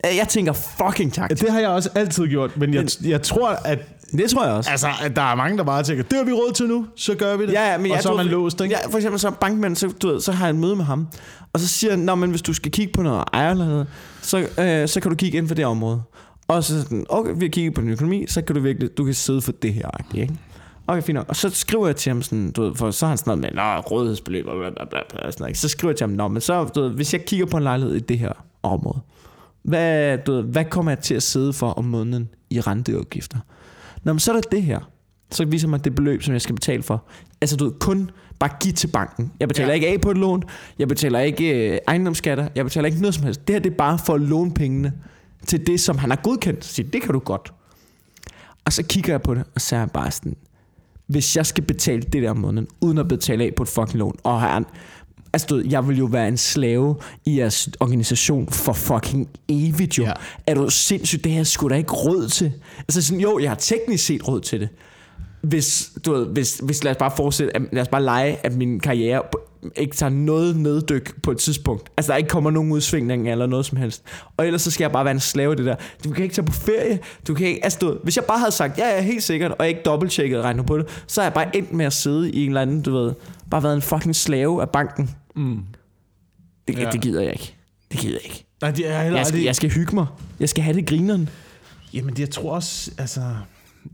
Øh, Jeg tænker fucking taktisk.
det har jeg også altid gjort, men jeg, jeg tror, at,
Det tror jeg også.
altså, at der er mange, der bare tænker, det har vi råd til nu, så gør vi det.
Ja, ja, men
og
jeg,
så er man låst, ikke?
Ja, for eksempel så bankmand, så, du ved, så har jeg et møde med ham, og så siger han, men hvis du skal kigge på noget ejerlejlighed, så, øh, så kan du kigge ind for det område. Og så sådan, okay, vi har kigget på din økonomi, så kan du virkelig, du kan sidde for det her, ikke? Okay, fint nok. Og så skriver jeg til ham sådan, du ved, for så har han sådan noget med, nå, rådighedsbeløb og bla, bla, bla, bla, sådan noget, ikke? Så skriver jeg til ham, nå, men så, du ved, hvis jeg kigger på en lejlighed i det her område, hvad, du ved, hvad kommer jeg til at sidde for om måneden i renteudgifter? Nå, men så er der det her. Så viser mig det beløb, som jeg skal betale for. Altså, du ved, kun bare give til banken. Jeg betaler
Ja.
ikke af på et lån. Jeg betaler ikke øh, ejendomsskatter. Jeg betaler ikke noget som helst. Det her, det er bare for at låne pengene til det, som han har godkendt. Så siger, det kan du godt. Og så kigger jeg på det, og så er jeg bare sådan, hvis jeg skal betale det der om måneden, uden at betale af på et fucking lån, og have, altså du jeg vil jo være en slave i jeres organisation for fucking evigt jo.
Ja.
Ja. Er du sindssygt, det her skulle da ikke råd til. Altså sådan, jo, jeg har teknisk set råd til det. Hvis, du ved, hvis, hvis lad os bare fortsætte, at- lad os bare lege, at min karriere ikke tager noget neddyk på et tidspunkt. Altså der ikke kommer nogen udsvingning eller noget som helst. Og ellers så skal jeg bare være en slave det der. Du kan ikke tage på ferie. Du kan ikke, altså du hvis jeg bare havde sagt, ja, ja, helt sikkert, og ikke dobbelttjekket og regnet på det, så er jeg bare endt med at sidde i en eller anden, du ved, bare været en fucking slave af banken.
Mm.
Det,
Ja.
det gider jeg ikke. Det gider jeg ikke.
Nej, det er heller
Jeg skal, jeg skal hygge mig. Jeg skal have det grineren.
Jamen, jeg tror også, altså...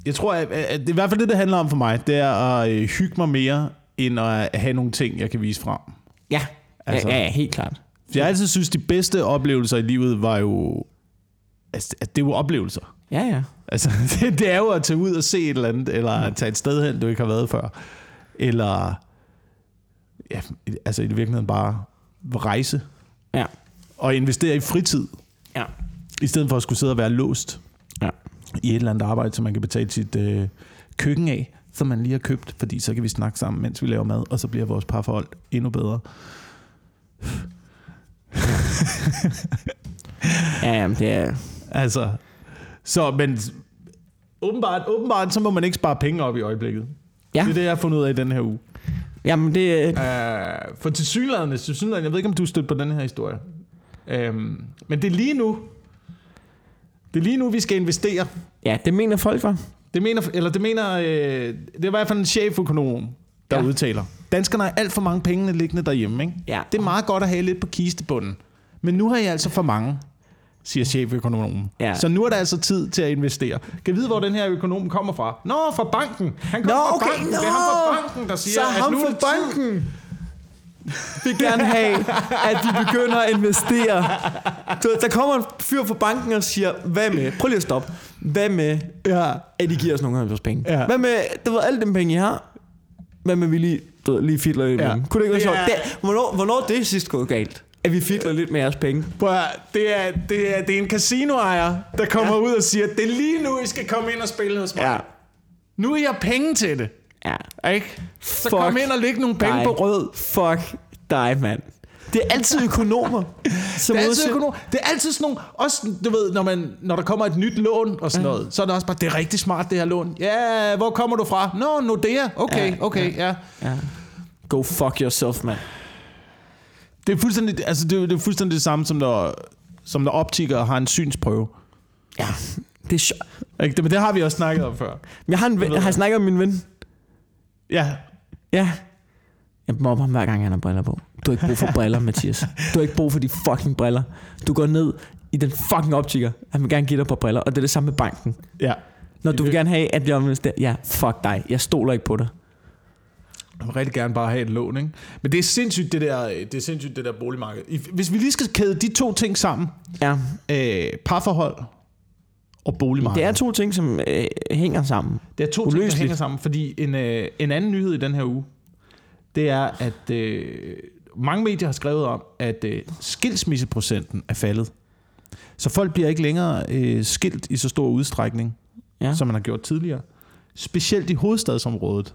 Jeg tror, at, at det er i hvert fald det, det handler om for mig. Det er at øh, hygge mig mere, end at have nogle ting, jeg kan vise frem.
Ja,
Altså-
ja, ja, helt klart.
For jeg altid synes, de bedste oplevelser i livet var jo... Altså, at det jo oplevelser.
Ja, ja.
Altså, det, det er jo at tage ud og se et eller andet, eller at tage et sted hen, du ikke har været før. Eller... Ja, altså i virkeligheden bare rejse.
Ja.
Og investere i fritid,
Ja.
i stedet for at skulle sidde og være låst
Ja.
i et eller andet arbejde, så man kan betale sit øh, køkken af, som man lige har købt, fordi så kan vi snakke sammen, mens vi laver mad, og så bliver vores parforhold endnu bedre.
Ja, jamen, det er...
Altså, så, men åbenbart, åbenbart, så må man ikke spare penge op i øjeblikket.
Ja,
Det er det, jeg har fundet ud af i den her uge.
jamen det...
Uh, for til synligheden, jeg ved ikke, om du er stødt på den her historie. Um, men det er lige nu, det er lige nu, vi skal investere.
Ja, det mener folk var.
Det mener, eller det mener, øh, det er i hvert fald en cheføkonom, der ja. Udtaler. Danskerne har alt for mange penge liggende derhjemme, ikke?
Ja.
Det er meget godt at have lidt på kistebunden. Men nu har I altså for mange, siger cheføkonomen.
Ja.
Så nu er der altså tid til at investere. Kan vide, hvor den her økonom kommer fra? Nå, fra banken. Han kommer
Nå,
fra
okay,
banken.
nå.
Det er ham fra banken, der siger,
Så
at
ham
nu er
fra
det tid.
Vil gerne have, at de begynder at investere. Du, der kommer en fyr fra banken og siger, hvad med, prøv lige at stoppe, hvad med,
Ja.
at de giver os nogle af vores penge?
Ja.
Hvad med, du ved, alle dem penge, I har, hvad med, vi lige, du ved, lige fidler lidt
Ja.
dem? Kunne det ikke være
Det
sjovt?
er-
Det, hvornår, hvornår er det sidst gået galt? At vi fidler lidt med jeres penge?
Prøv at, det, er, det, er, det er en casinoejer, der kommer ja. ud og siger, det er lige nu, I skal komme ind og spille hos mig.
Ja.
Nu er jeg penge til det.
Ja.
Ikke? Så
Fuck
kom ind og læg nogle penge
dig.
på rød.
Fuck dig, mand. Det er altid økonomer. Som
Det er altid
udsiger-
økonom. Det er altid sådan nogle, også du ved, når, man, når der kommer et nyt lån og sådan noget, så er det også bare, det er rigtig smart det her lån. Ja, hvor kommer du fra? Nå, Nordea. Okay,
Ja,
okay, ja.
Ja. Go fuck yourself, mand.
Det er fuldstændig, altså det er, det er fuldstændig det samme, som når, som når optikere har en synsprøve.
Ja, det er sjovt.
Ikke? Det, men det har vi også snakket om før.
Jeg har, en ven, jeg har snakket om min ven.
Ja,
Ja. Jeg mobber ham hver gang, han har briller på. Du har ikke brug for briller, Mathias. Du har ikke brug for de fucking briller. Du går ned i den fucking optiker. Han vil gerne give dig på briller, og det er det samme med banken.
ja.
Når du vil gerne have, at jeg investerer. Ja, fuck dig. Jeg stoler ikke på dig.
Jeg vil rigtig gerne bare have et lån, ikke? Men det er sindssygt, det der, det er sindssygt, det der boligmarked. Hvis vi lige skal kæde de to ting sammen,
Ja,
øh, parforhold og boligmarked.
det er to ting, som øh, hænger sammen.
Det er to ting, der
Uløseligt.
hænger sammen, fordi en, øh, en anden nyhed i den her uge, det er, at øh, mange medier har skrevet om, at øh, skilsmisseprocenten er faldet. Så folk bliver ikke længere øh, skilt i så stor udstrækning,
Ja.
som man har gjort tidligere. Specielt i hovedstadsområdet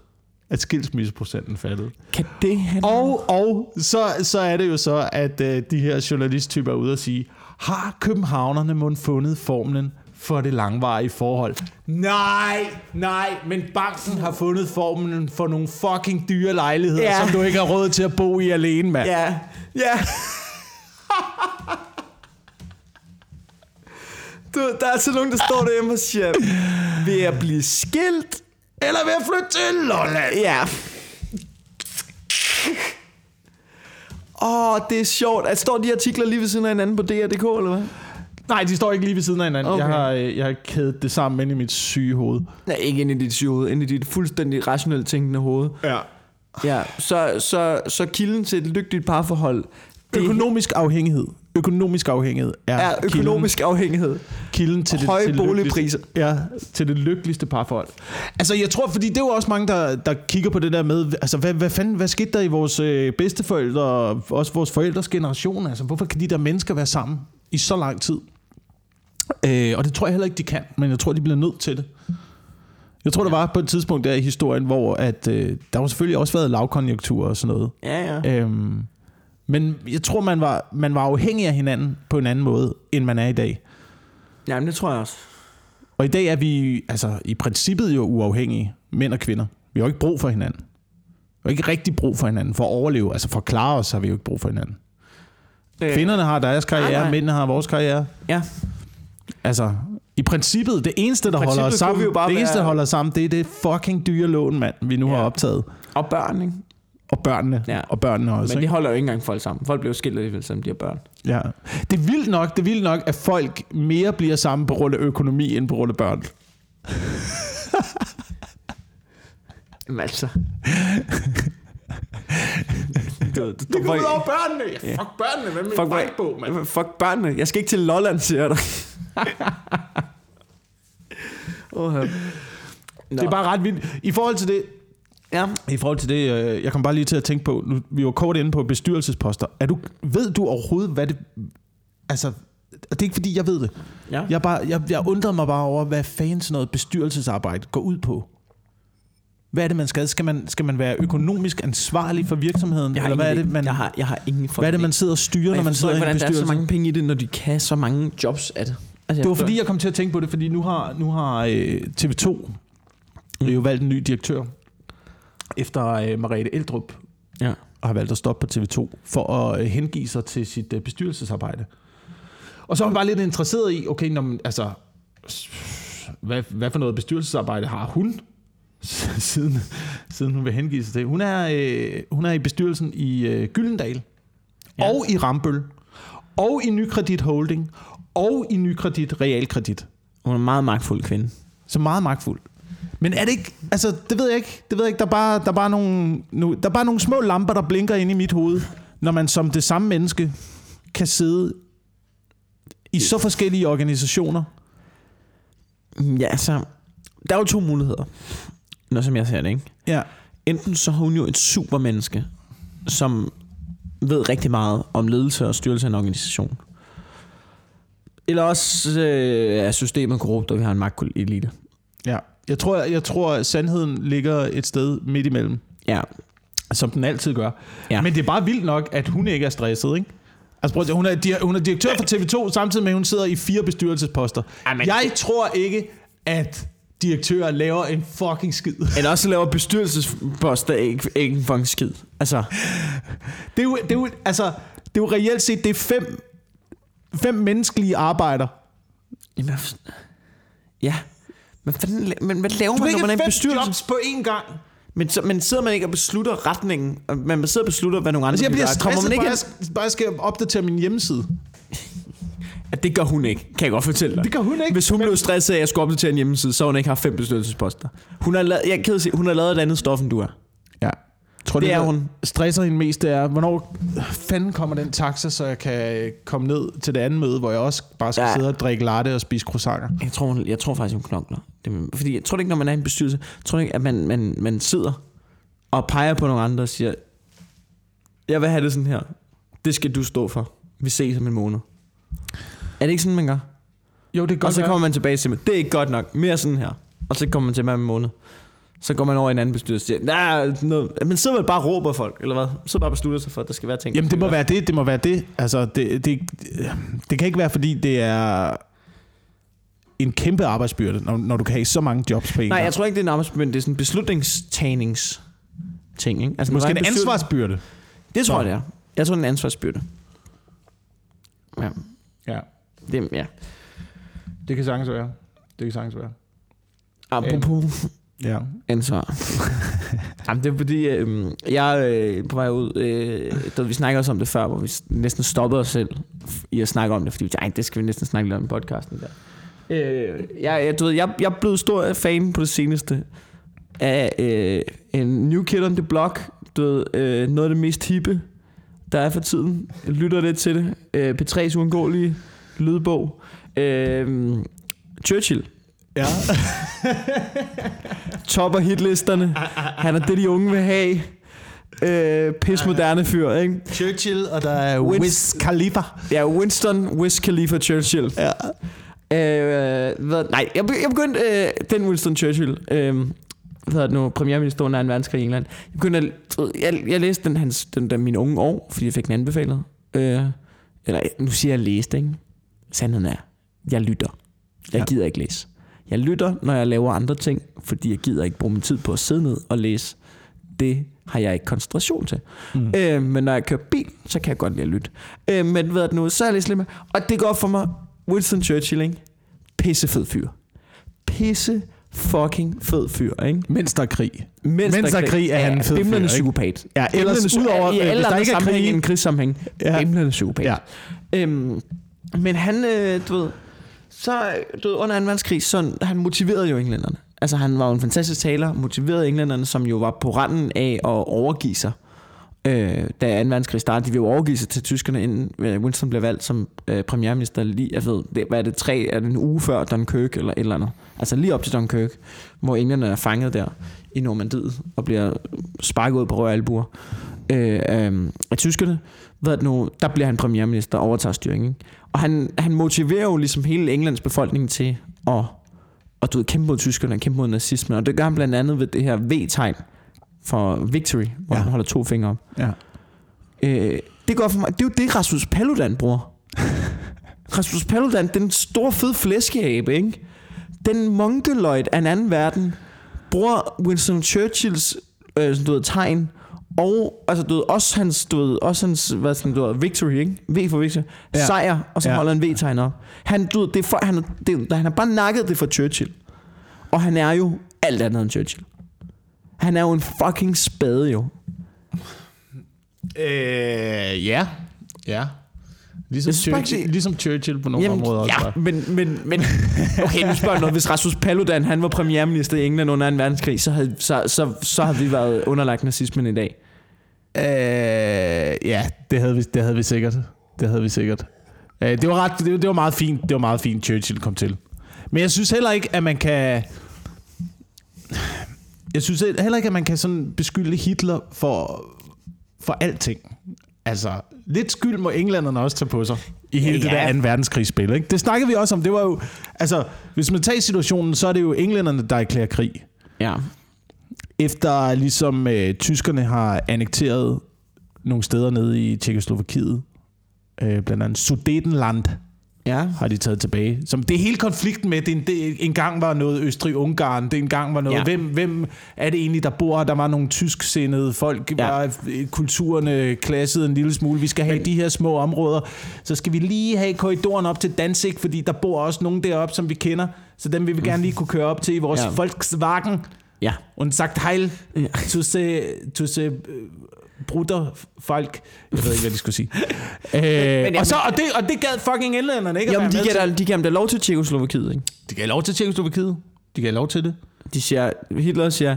at skilsmisseprocenten faldet.
Kan det have
Og, og så, så er det jo så, at øh, de her journalisttyper er ude og sige, Har københavnerne må fundet formlen for det langvarige forhold? Nej, nej, men banken har fundet formlen for nogle fucking dyre lejligheder,
Ja.
som du ikke har råd til at bo i alene, mand.
Ja, ja. du, der er altså nogen, der står derhjemme og siger, vil jeg blive skilt?
Eller ved at flytte til Lolland.
Ja. Åh, oh, det er sjovt. Altså, står de artikler lige ved siden af hinanden på DR.dk, eller hvad?
Nej, de står ikke lige ved siden af hinanden.
Okay.
Jeg, har, øh, jeg har kædet det sammen inde i mit syge hoved.
Nej, ikke ind i dit syge hoved, ind i dit fuldstændig rationelt tænkende hoved.
Ja.
Ja, så, så, så kilden til et lykkeligt parforhold, det
Økonomisk afhængighed. Økonomisk afhængighed er,
er økonomisk afhængighed.
kilden, kilden til det,
Høje
til
boligpriser.
Ja, til det lykkeligste parforhold. Altså, jeg tror, fordi det er jo også mange, der, der kigger på det der med, altså, hvad, hvad fanden, hvad skete der i vores øh, bedsteforældre, og også vores forældres generation? Altså, hvorfor kan de der mennesker være sammen i så lang tid? Øh, og det tror jeg heller ikke, de kan, men jeg tror, de bliver nødt til det. Jeg tror, der var på et tidspunkt der i historien, hvor at, øh, der har selvfølgelig også været lavkonjunktur og sådan noget.
Ja, ja.
Øhm, men jeg tror, man var, man var afhængig af hinanden på en anden måde, end man er i dag.
Jamen, det tror jeg også.
Og i dag er vi altså, i princippet jo uafhængige, mænd og kvinder. Vi har jo ikke brug for hinanden. Vi har ikke rigtig brug for hinanden. For at overleve, altså for at klare os, har vi jo ikke brug for hinanden.
Øh,
Kvinderne har deres karriere,
nej, nej.
mændene har vores karriere.
Ja.
Altså, i princippet, det eneste, der holder os sammen, det eneste, der
være-
holder os sammen, det er det fucking dyre lån, mand, vi nu
Ja.
har optaget.
Og børn, ikke?
Og børnene.
Ja.
Og børnene også.
Men
ikke?
de holder jo ikke engang folk sammen. Folk bliver jo skilt alligevel, selvom de har børn.
Ja. Det er vildt nok, det er vildt nok, at folk mere bliver sammen på grund af økonomi, end på grund af børn.
Jamen altså. du, du, du,
børnene. Ja, fuck børnene, hvad med
fuck,
bankbog,
fuck, fuck børnene. Jeg skal ikke til Lolland, siger jeg dig. oh,
Det er bare ret vildt. I forhold til det,
Ja.
i forhold til det, øh, jeg kom bare lige til at tænke på, nu, vi var kort inde på bestyrelsesposter. Er du, ved du overhovedet, hvad det... Altså, og det er ikke fordi, jeg ved det.
Ja.
Jeg, bare, jeg, jeg undrede mig bare over, hvad fanden sådan noget bestyrelsesarbejde går ud på. Hvad er det, man skal? Skal man, skal man være økonomisk ansvarlig for virksomheden?
Jeg har,
eller hvad er det, man,
jeg har, jeg har ingen
hvad er det, man sidder og styrer, når
når
man sidder i en
hvordan der er
bestyrelse?
så mange penge i det, når de kan så mange jobs af det. Altså,
Det var fordi, jeg kom til at tænke på det, fordi nu har, nu har øh, TV2 mm. jo valgt en ny direktør, efter øh, Mariette Eldrup
Ja.
har valgt at stoppe på TV2, for at øh, hengive sig til sit øh, bestyrelsesarbejde. Og så er man bare lidt interesseret i, okay, når man, altså, hvad, hvad for noget bestyrelsesarbejde har hun, siden, siden hun vil hengive sig til? Hun er, øh, hun er i bestyrelsen i øh, Gyldendal,
Ja.
og i Rambøl, og i Nykredit Holding, og i Nykredit Realkredit.
Hun er en meget magtfuld kvinde.
Så meget magtfuld. Men er det ikke, altså det ved jeg ikke, det ved jeg ikke, der er bare, der er bare, nogle, nu, der er bare nogle små lamper, der blinker ind i mit hoved, når man som det samme menneske kan sidde i så forskellige organisationer.
Ja, altså, der er jo to muligheder, når som jeg ser det, ikke?
Ja.
Enten så har hun jo et supermenneske, som ved rigtig meget om ledelse og styrelse af en organisation. Eller også øh, er systemet korrupt, og vi har en magtelite.
ja. Jeg tror, jeg tror, at sandheden ligger et sted midt imellem,
Ja,
som den altid gør.
Ja.
Men det er bare vildt nok, at hun ikke er stresset, ikke? Altså, prøv at, se, hun, er, di- hun er direktør for TV2, samtidig med, at hun sidder i fire bestyrelsesposter.
Ej, men-
jeg tror ikke, at direktører laver en fucking skid.
Eller også laver bestyrelsesposter ikke, ikke en fucking skid. Altså,
Det er jo, det er jo, altså, det er jo reelt set, det er fem, fem menneskelige arbejder.
jamen, ja. Men, fanden, men hvad laver
Du
man, når man er
fem
bestyrelse?
jobs på én gang.
Men, så, men sidder man ikke og beslutter retningen? og Man sidder og beslutter, hvad nogle andre
Altså, jeg bliver stresset, bare, jeg, bare jeg skal opdatere min hjemmeside.
At det gør hun ikke, kan jeg godt fortælle dig.
Det gør hun ikke.
Hvis hun blev stresset af, at jeg skulle opdatere en hjemmeside, så har hun ikke haft fem bestyrelsesposter. Hun har lavet, jeg er at sige, hun har lavet et andet stof, end du er.
Ja. Tror,
Det er
der
hun.
stresser hende mest, det er, hvornår fanden kommer den taxa, så jeg kan komme ned til det andet møde, hvor jeg også bare skal
Ja.
ja. sidde og drikke latte og spise croissanter.
Jeg tror, hun, jeg tror faktisk, hun knokler. Det, fordi jeg tror ikke, når man er i en bestyrelse, jeg tror ikke, at man, man, man sidder og peger på nogle andre og siger, jeg vil have det sådan her. Det skal du stå for. Vi ses om en måned. Er det ikke sådan, man gør?
Jo, det er
Og så kommer man tilbage til, det er ikke godt nok. Mere sådan her. Og så kommer man til om en måned. Så går man over i en anden bestyrelse og siger, nej, noget, man sidder vel bare og råber folk, eller hvad? Så bare beslutter sig for, at der skal være ting.
Jamen det må være det, det må være det. Altså det, det, det kan ikke være fordi det er en kæmpe arbejdsbyrde, når, når du kan have så mange jobs på en
Nej,
gang.
jeg tror ikke, det er en arbejdsbyrde, det er sådan en beslutningstagnings ting, ikke? Altså,
Måske en
bestyrelse-
ansvarsbyrde.
Det tror
Så.
jeg, det er. Jeg tror, det er en ansvarsbyrde. Ja,
Ja,
det, ja.
det kan sagtens være. Det kan sagtens være.
Apropos
Ja.
ansvar. Jamen, det er fordi, øh, jeg er på vej ud, øh, da vi snakker også om det før, hvor vi næsten stoppede os selv i at snakke om det, fordi vi tænkte, "Ej, det skal vi næsten snakke lidt om i podcasten der. Øh, jeg, jeg, du ved, jeg, jeg er blevet stor fan på det seneste af øh, en New Kid on the Block, du ved, øh, noget af det mest hippe, der er for tiden. Jeg lytter lidt til det. Øh, P3's uundgåelige lydbog. Øh, Churchill
Ja.
topper hitlisterne. Han er det, de unge vil have. Øh, pis moderne fyr, ikke?
Churchill, og der er
Wiz-
Wiz Khalifa.
Ja, Winston Wiz Khalifa Churchill.
Ja.
Øh, hvad, nej, jeg, jeg begyndte øh, den Winston Churchill. Øh, hvad det nu? Premierminister under 2. verdenskrig i England. Jeg begyndte at, jeg, jeg læste den, hans, den der mine unge år, fordi jeg fik den anbefalet. Øh, eller nu siger jeg læste, ikke? Sandheden er, jeg lytter. Jeg
Ja.
gider ikke læse. Jeg lytter, når jeg laver andre ting, fordi jeg gider ikke bruge min tid på at sidde ned og læse. Det har jeg ikke koncentration til. Mm. Øh, men når jeg kører bil, så kan jeg godt lide at lytte. Øh, men er det nu? Så er jeg lidt med. Og det går for mig. Winston Churchill, ikke? Pisse fed fyr. Pisse fucking fed fyr, ikke?
Mens der er krig.
Mens,
Mens der er krig, er han en fed fyr, ikke?
psykopat.
Ja, ellers udover,
I alle
hvis der ikke er krig-
end krigssammenhæng.
Ja.
Ja. Bimlende psykopat.
Ja.
Øhm, men han, øh, du ved, så du ved, under 2. verdenskrig, så han motiverede jo englænderne. Altså han var jo en fantastisk taler, motiverede englænderne, som jo var på randen af at overgive sig. Øh, da 2. verdenskrig startede, de ville jo overgive sig til tyskerne, inden øh, Winston blev valgt som øh, premierminister lige, jeg ved, det, hvad er det, tre, er det en uge før Dunkirk eller et eller andet. Altså lige op til Dunkirk, hvor englænderne er fanget der i Normandiet og bliver sparket ud på røde albuer øh, øh, af tyskerne. Hvad nu, der bliver han premierminister og overtager styringen. Og han, han motiverer jo ligesom hele Englands befolkning til at, at du ved, kæmpe mod tyskerne kæmpe mod nazismen. Og det gør han blandt andet ved det her V-tegn for victory, hvor
ja.
han holder to fingre op.
Ja.
Øh, det går for mig. Det er jo det, Rasmus Paludan bruger. Rasmus Paludan, den store fede flæskeabe, ikke? Den monkeløjt af en anden verden, bruger Winston Churchills øh, sådan, du ved, tegn, og altså, du ved, også hans, du ved, også hans, hvad sådan, du ved, victory, ikke? V for victory.
Ja.
Sejr, og så
Ja.
holder en V-tegn op. Han, du ved, det er for, han, det, han har bare nakket det for Churchill. Og han er jo alt andet end Churchill. Han er jo en fucking spade, jo.
Øh, ja. Ja. Ligesom,
Jeg synes
Churchill,
det-
ligesom Churchill på nogle områder også.
ja, men, men, men okay, nu spørger noget. Hvis Rasmus Paludan, han var premierminister i England under 2. verdenskrig, så havde, så, så, så havde vi været underlagt nazismen i dag.
Øh, ja, det havde, vi, det havde vi sikkert. Det havde vi sikkert. Øh, det, var ret, det, det var meget fint, det var meget fint, Churchill kom til. Men jeg synes heller ikke, at man kan... Jeg synes heller ikke, at man kan sådan beskylde Hitler for, for alting. Altså, lidt skyld må englænderne også tage på sig i hele ja, det
Ja.
der 2. verdenskrigsspil. Ikke? Det snakkede vi også om. Det var jo, altså, hvis man tager situationen, så er det jo englænderne, der erklærer krig.
Ja.
Efter ligesom øh, tyskerne har annekteret nogle steder nede i Tjekkoslovakiet, øh, blandt andet Sudetenland
Ja.
har de taget tilbage. Som det er hele konflikten med, det, en, det en gang var noget Østrig-Ungarn, det en gang var noget, ja.
Ja.
hvem, hvem er det egentlig, der bor? Der var nogle tysksindede folk, ja.
Ja.
var kulturerne klasset en lille smule. Vi skal have de her små områder. Så skal vi lige have korridoren op til Danzig, fordi der bor også nogen deroppe, som vi kender. Så dem vil vi gerne lige kunne køre op til i vores ja.
Ja.
Volkswagen.
Ja.
Und sagt heil zu se, zu se øh, Bruderfolk. Jeg ved ikke, hvad de skulle sige. øh,
men-
og, så, og, det, og det gad fucking englænderne ikke
Jamen, de
til.
da, de giver ham da lov til Tjekoslovakiet, ikke?
De gav lov til Tjekkoslovakiet. De gav lov til det.
De siger, Hitler siger,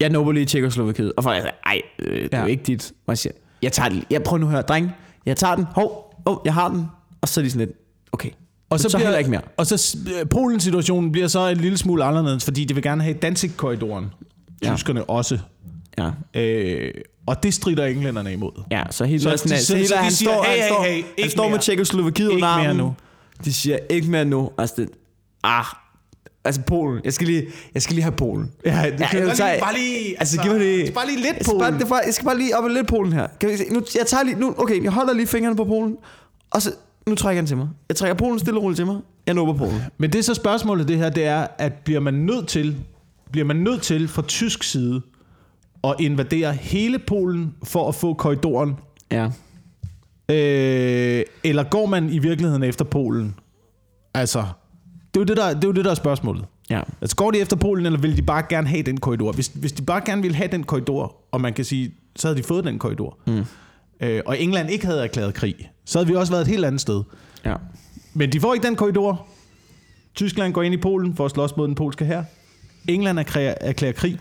jeg nobber lige Tjekoslovakiet. Og folk siger, ej, øh, det er
Ja.
jo ikke dit. Og jeg siger, jeg tager den. Jeg prøver nu at høre, dreng. Jeg tager den. Hov, oh, jeg har den. Og så er de sådan lidt, okay.
Og så,
så
bliver,
ikke mere.
Og så øh, Polens situation bliver så en lille smule anderledes, fordi de vil gerne have Danzig-korridoren.
Ja.
Tyskerne også.
Ja.
Øh, og det strider englænderne imod.
Ja, så Hitler,
Så
så, sådan, så,
så-
Hitler
så de
han,
siger,
står,
hey,
han,
hey,
står,
hey,
han
ikke
står med
mere.
Tjekoslovakiet
Ikke
under
mere
armen.
nu.
De siger, ikke mere nu. Altså, det, ah, Altså Polen. Jeg skal lige, jeg skal lige have Polen.
Ja, du
Ja,
kan
jeg tage-
lige, bare lige...
Altså, giv mig lige...
Bare lige lidt
jeg skal
Polen.
Det er bare, jeg skal bare lige op i lidt Polen her. Kan vi se? Nu, jeg tager lige... Nu, okay, jeg holder lige fingrene på Polen. Og så... Nu trækker jeg den til mig. Jeg trækker Polen stille og roligt til mig. Jeg på Polen.
Men det er så spørgsmålet det her, det er, at bliver man nødt til, bliver man nødt til fra tysk side at invadere hele Polen for at få korridoren?
Ja.
Øh, eller går man i virkeligheden efter Polen? Altså, det er jo det, der, det er, jo det, der er spørgsmålet.
Ja.
Altså går de efter Polen, eller vil de bare gerne have den korridor? Hvis, hvis de bare gerne ville have den korridor, og man kan sige, så havde de fået den korridor, mm. øh, og England ikke havde erklæret krig, så havde vi også været et helt andet sted.
Ja.
Men de får ikke den korridor. Tyskland går ind i Polen for at slås mod den polske her. England erklærer, erklærer krig.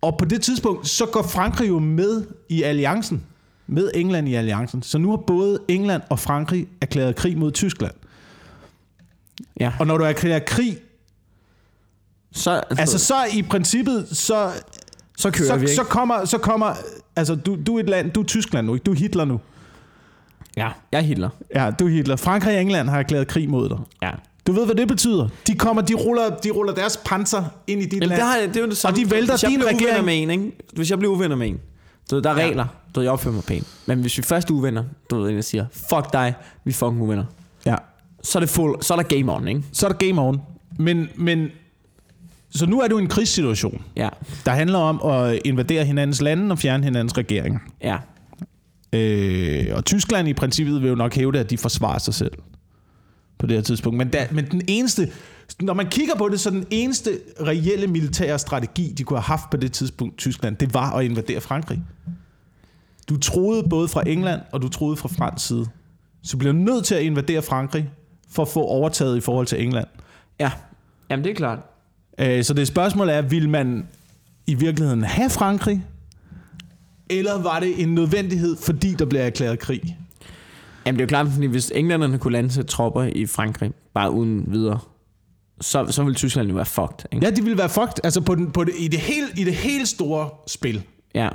Og på det tidspunkt, så går Frankrig jo med i alliancen. Med England i alliancen. Så nu har både England og Frankrig erklæret krig mod Tyskland.
Ja.
Og når du erklærer krig,
Så,
altså så i princippet, så,
så kører
så,
vi, ikke?
så kommer, så kommer, altså du, du er et land, du er Tyskland nu, ikke? Du er Hitler nu.
Ja, jeg er Hitler.
Ja, du er Hitler. Frankrig og England har erklæret krig mod dig.
Ja.
Du ved, hvad det betyder. De kommer, de ruller, de ruller deres panser ind i dit
Jamen,
land.
det, har, jeg- det er jo det samme.
de vælter
hvis jeg
din regering.
med en, ikke? Hvis jeg bliver uvenner med en, du ved, der er regler, du ved, jeg opfører mig pænt. Men hvis vi først er uvenner, du ved, der siger, fuck dig, vi er fucking uvenner.
Ja.
Så er, det full, så er der game on, ikke?
Så er der game on. Men, men, så nu er du i en krigssituation,
Ja.
der handler om at invadere hinandens lande og fjerne hinandens regeringer.
Ja.
Øh, og Tyskland i princippet vil jo nok hævde, at de forsvarer sig selv på det her tidspunkt. Men, der, men den eneste, når man kigger på det, så den eneste reelle militære strategi, de kunne have haft på det tidspunkt, Tyskland, det var at invadere Frankrig. Du troede både fra England, og du troede fra fransk side. Så bliver du nødt til at invadere Frankrig, for at få overtaget i forhold til England.
Ja. Jamen, det er klart.
Øh, Så det spørgsmål er, vil man i virkeligheden have Frankrig? Eller var det en nødvendighed, fordi der bliver erklæret krig?
Jamen, det er jo klart, fordi hvis englænderne kunne lande tropper i Frankrig, bare uden videre, så, så ville Tyskland jo være fucked, ikke?
Ja, de ville være fucked. Altså på den, på det, i, det helt, i det helt store spil.
Ja.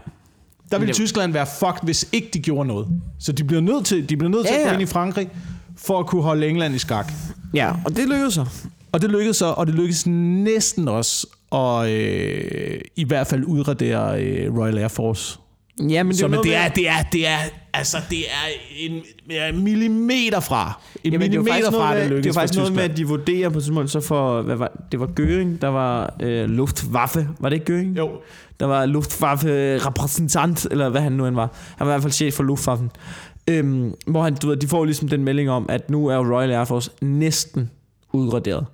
Der ville
det-
Tyskland være fucked, hvis ikke de gjorde noget. Så de bliver nødt til, de bliver nødt til
Ja,
at gå
ja.
ind i Frankrig, for at kunne holde England i skak.
Ja, og det lykkedes så.
Og det lykkedes så, og det lykkedes næsten også at øh, i hvert fald udradere øh, Royal Air Force.
Ja, men det,
Så
er,
men det er, det er, det er, altså det er en, en millimeter fra. En
Jamen, er
millimeter fra, det lykkedes
det er faktisk noget med, at de vurderer på tidspunkt, så for, hvad var, det var Göring, der var øh, Luftwaffe, var det ikke Göring?
Jo.
Der var Luftwaffe repræsentant, eller hvad han nu end var. Han var i hvert fald chef for Luftwaffen. Øhm, hvor han, du ved, de får ligesom den melding om, at nu er Royal Air Force næsten udraderet.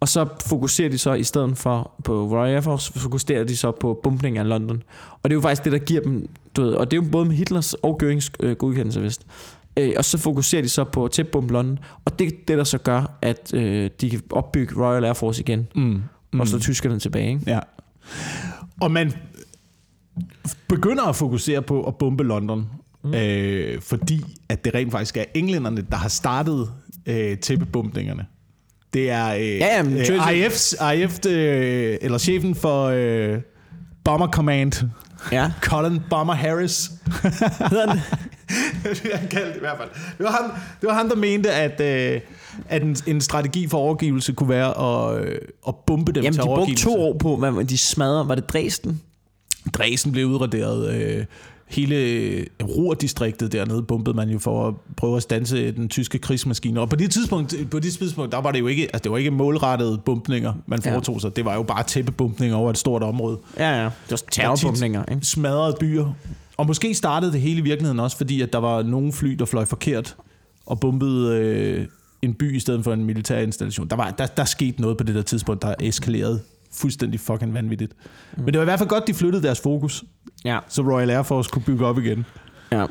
Og så fokuserer de så i stedet for på Royal Air Force, fokuserer de så på bumpning af London. Og det er jo faktisk det, der giver dem, du ved, og det er jo både med Hitlers og Görings øh, godkendelse, vist. Øh, og så fokuserer de så på tætbombe London, og det er det, der så gør, at øh, de kan opbygge Royal Air Force igen,
Mm.
mm. og slå tyskerne tilbage. Ikke?
Ja. Og man begynder at fokusere på at bombe London, mm. øh, fordi at det rent faktisk er englænderne, der har startet øh, tæppebumpningerne. Det er øh,
Ja, ja, men
øh, IF's, IF, øh, eller chefen for øh, Bomber Command,
Ja.
Colin Bomber Harris.
Hedder han
det han kaldt i hvert fald. Det var ham, det var ham der mente, at, øh, at en, en strategi for overgivelse kunne være at, øh, at bombe dem
Jamen,
til
de brugte
overgivelse.
to år på, hvad de smadrede. Var det Dresden?
Dresden blev udraderet. Øh, hele Ruhr-distriktet dernede bombede man jo for at prøve at stanse den tyske krigsmaskine. Og på det tidspunkt, på det tidspunkt der var det jo ikke, altså det var ikke målrettede bumpninger, man
Ja.
foretog sig. Det var jo bare tæppebumpninger over et stort område.
Ja, ja. Det var terrorbombninger, ikke?
Smadrede byer. Og måske startede det hele i virkeligheden også, fordi at der var nogle fly, der fløj forkert og bombede øh, en by i stedet for en militær installation. Der, var, der, der skete noget på det der tidspunkt, der eskalerede fuldstændig fucking vanvittigt. Mm. Men det var i hvert fald godt, de flyttede deres fokus
Ja.
så Royal Air Force kunne bygge op igen.
ja.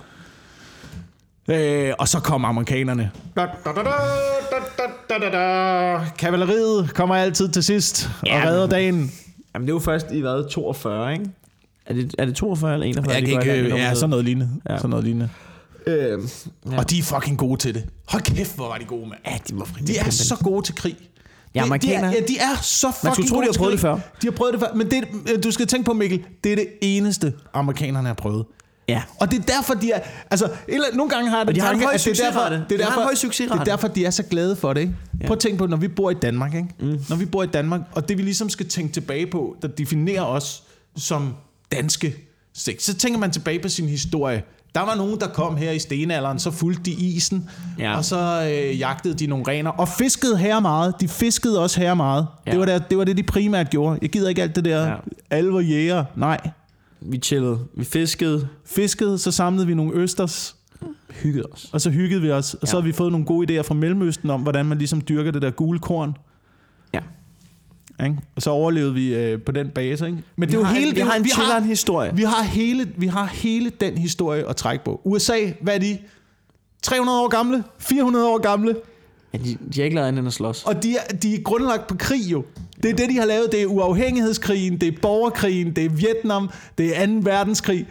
Øh, og så kom amerikanerne. Da, da, da, da, da, da, da, da. Kavaleriet kommer altid til sidst og
Ja.
redder dagen.
Jamen, det er jo først i hvad, 42, ikke? Er det, er det 42 eller 41?
Jeg kan ikke,
med
ja, sådan noget lignende.
Ja.
Sådan noget lignende.
Øh,
Ja. Og de er fucking gode til det. Hold kæft, hvor var de gode, mand.
ja, de var
De er så gode til krig.
Ja,
De- de,
amerikanere.
er, ja, de er så fucking
skulle tro, de har prøvet det før.
De har prøvet det før. Men det, du skal tænke på, Mikkel, det er det eneste, amerikanerne har prøvet.
Ja.
Og det er derfor, de er... Altså, eller, nogle gange har jeg
Og de
den
har en
tanke,
høj
at det er derfor,
succesrate.
det er
De
derfor,
høj succesrate.
Det er derfor, de er så glade for det, ikke?
Ja.
Prøv at tænke på, når vi bor i Danmark, ikke? Mm. Når vi bor i Danmark, og det vi ligesom skal tænke tilbage på, der definerer os som danske, så tænker man tilbage på sin historie. Der var nogen, der kom her i stenalderen, så fulgte de isen,
Ja.
og så øh, jagtede de nogle rener, og fiskede her meget. De fiskede også her meget.
Ja.
Det, var det, det var det, de primært gjorde. Jeg gider ikke alt det der,
Ja.
var jæger. Nej.
Vi chillede. Vi fiskede.
Fiskede, så samlede vi nogle østers,
Hyggede os.
og så hyggede vi os. Og så
Ja.
har vi fået nogle gode idéer fra Mellemøsten om, hvordan man ligesom dyrker det der gule korn. Ikke? Og så overlevede vi øh, på den base. Ikke? Men det er
Vi
jo hele,
en, vi har en
vi har,
historie.
vi har hele, vi har hele den historie at trække på. USA, hvad er de? 300 år gamle? 400 år gamle?
Ja, de, de har ikke lavet andet end at slås.
Og de er, de er grundlagt på krig jo. Det er det, de har lavet. Det er uafhængighedskrigen, det er borgerkrigen, det er Vietnam, det er 2. verdenskrig.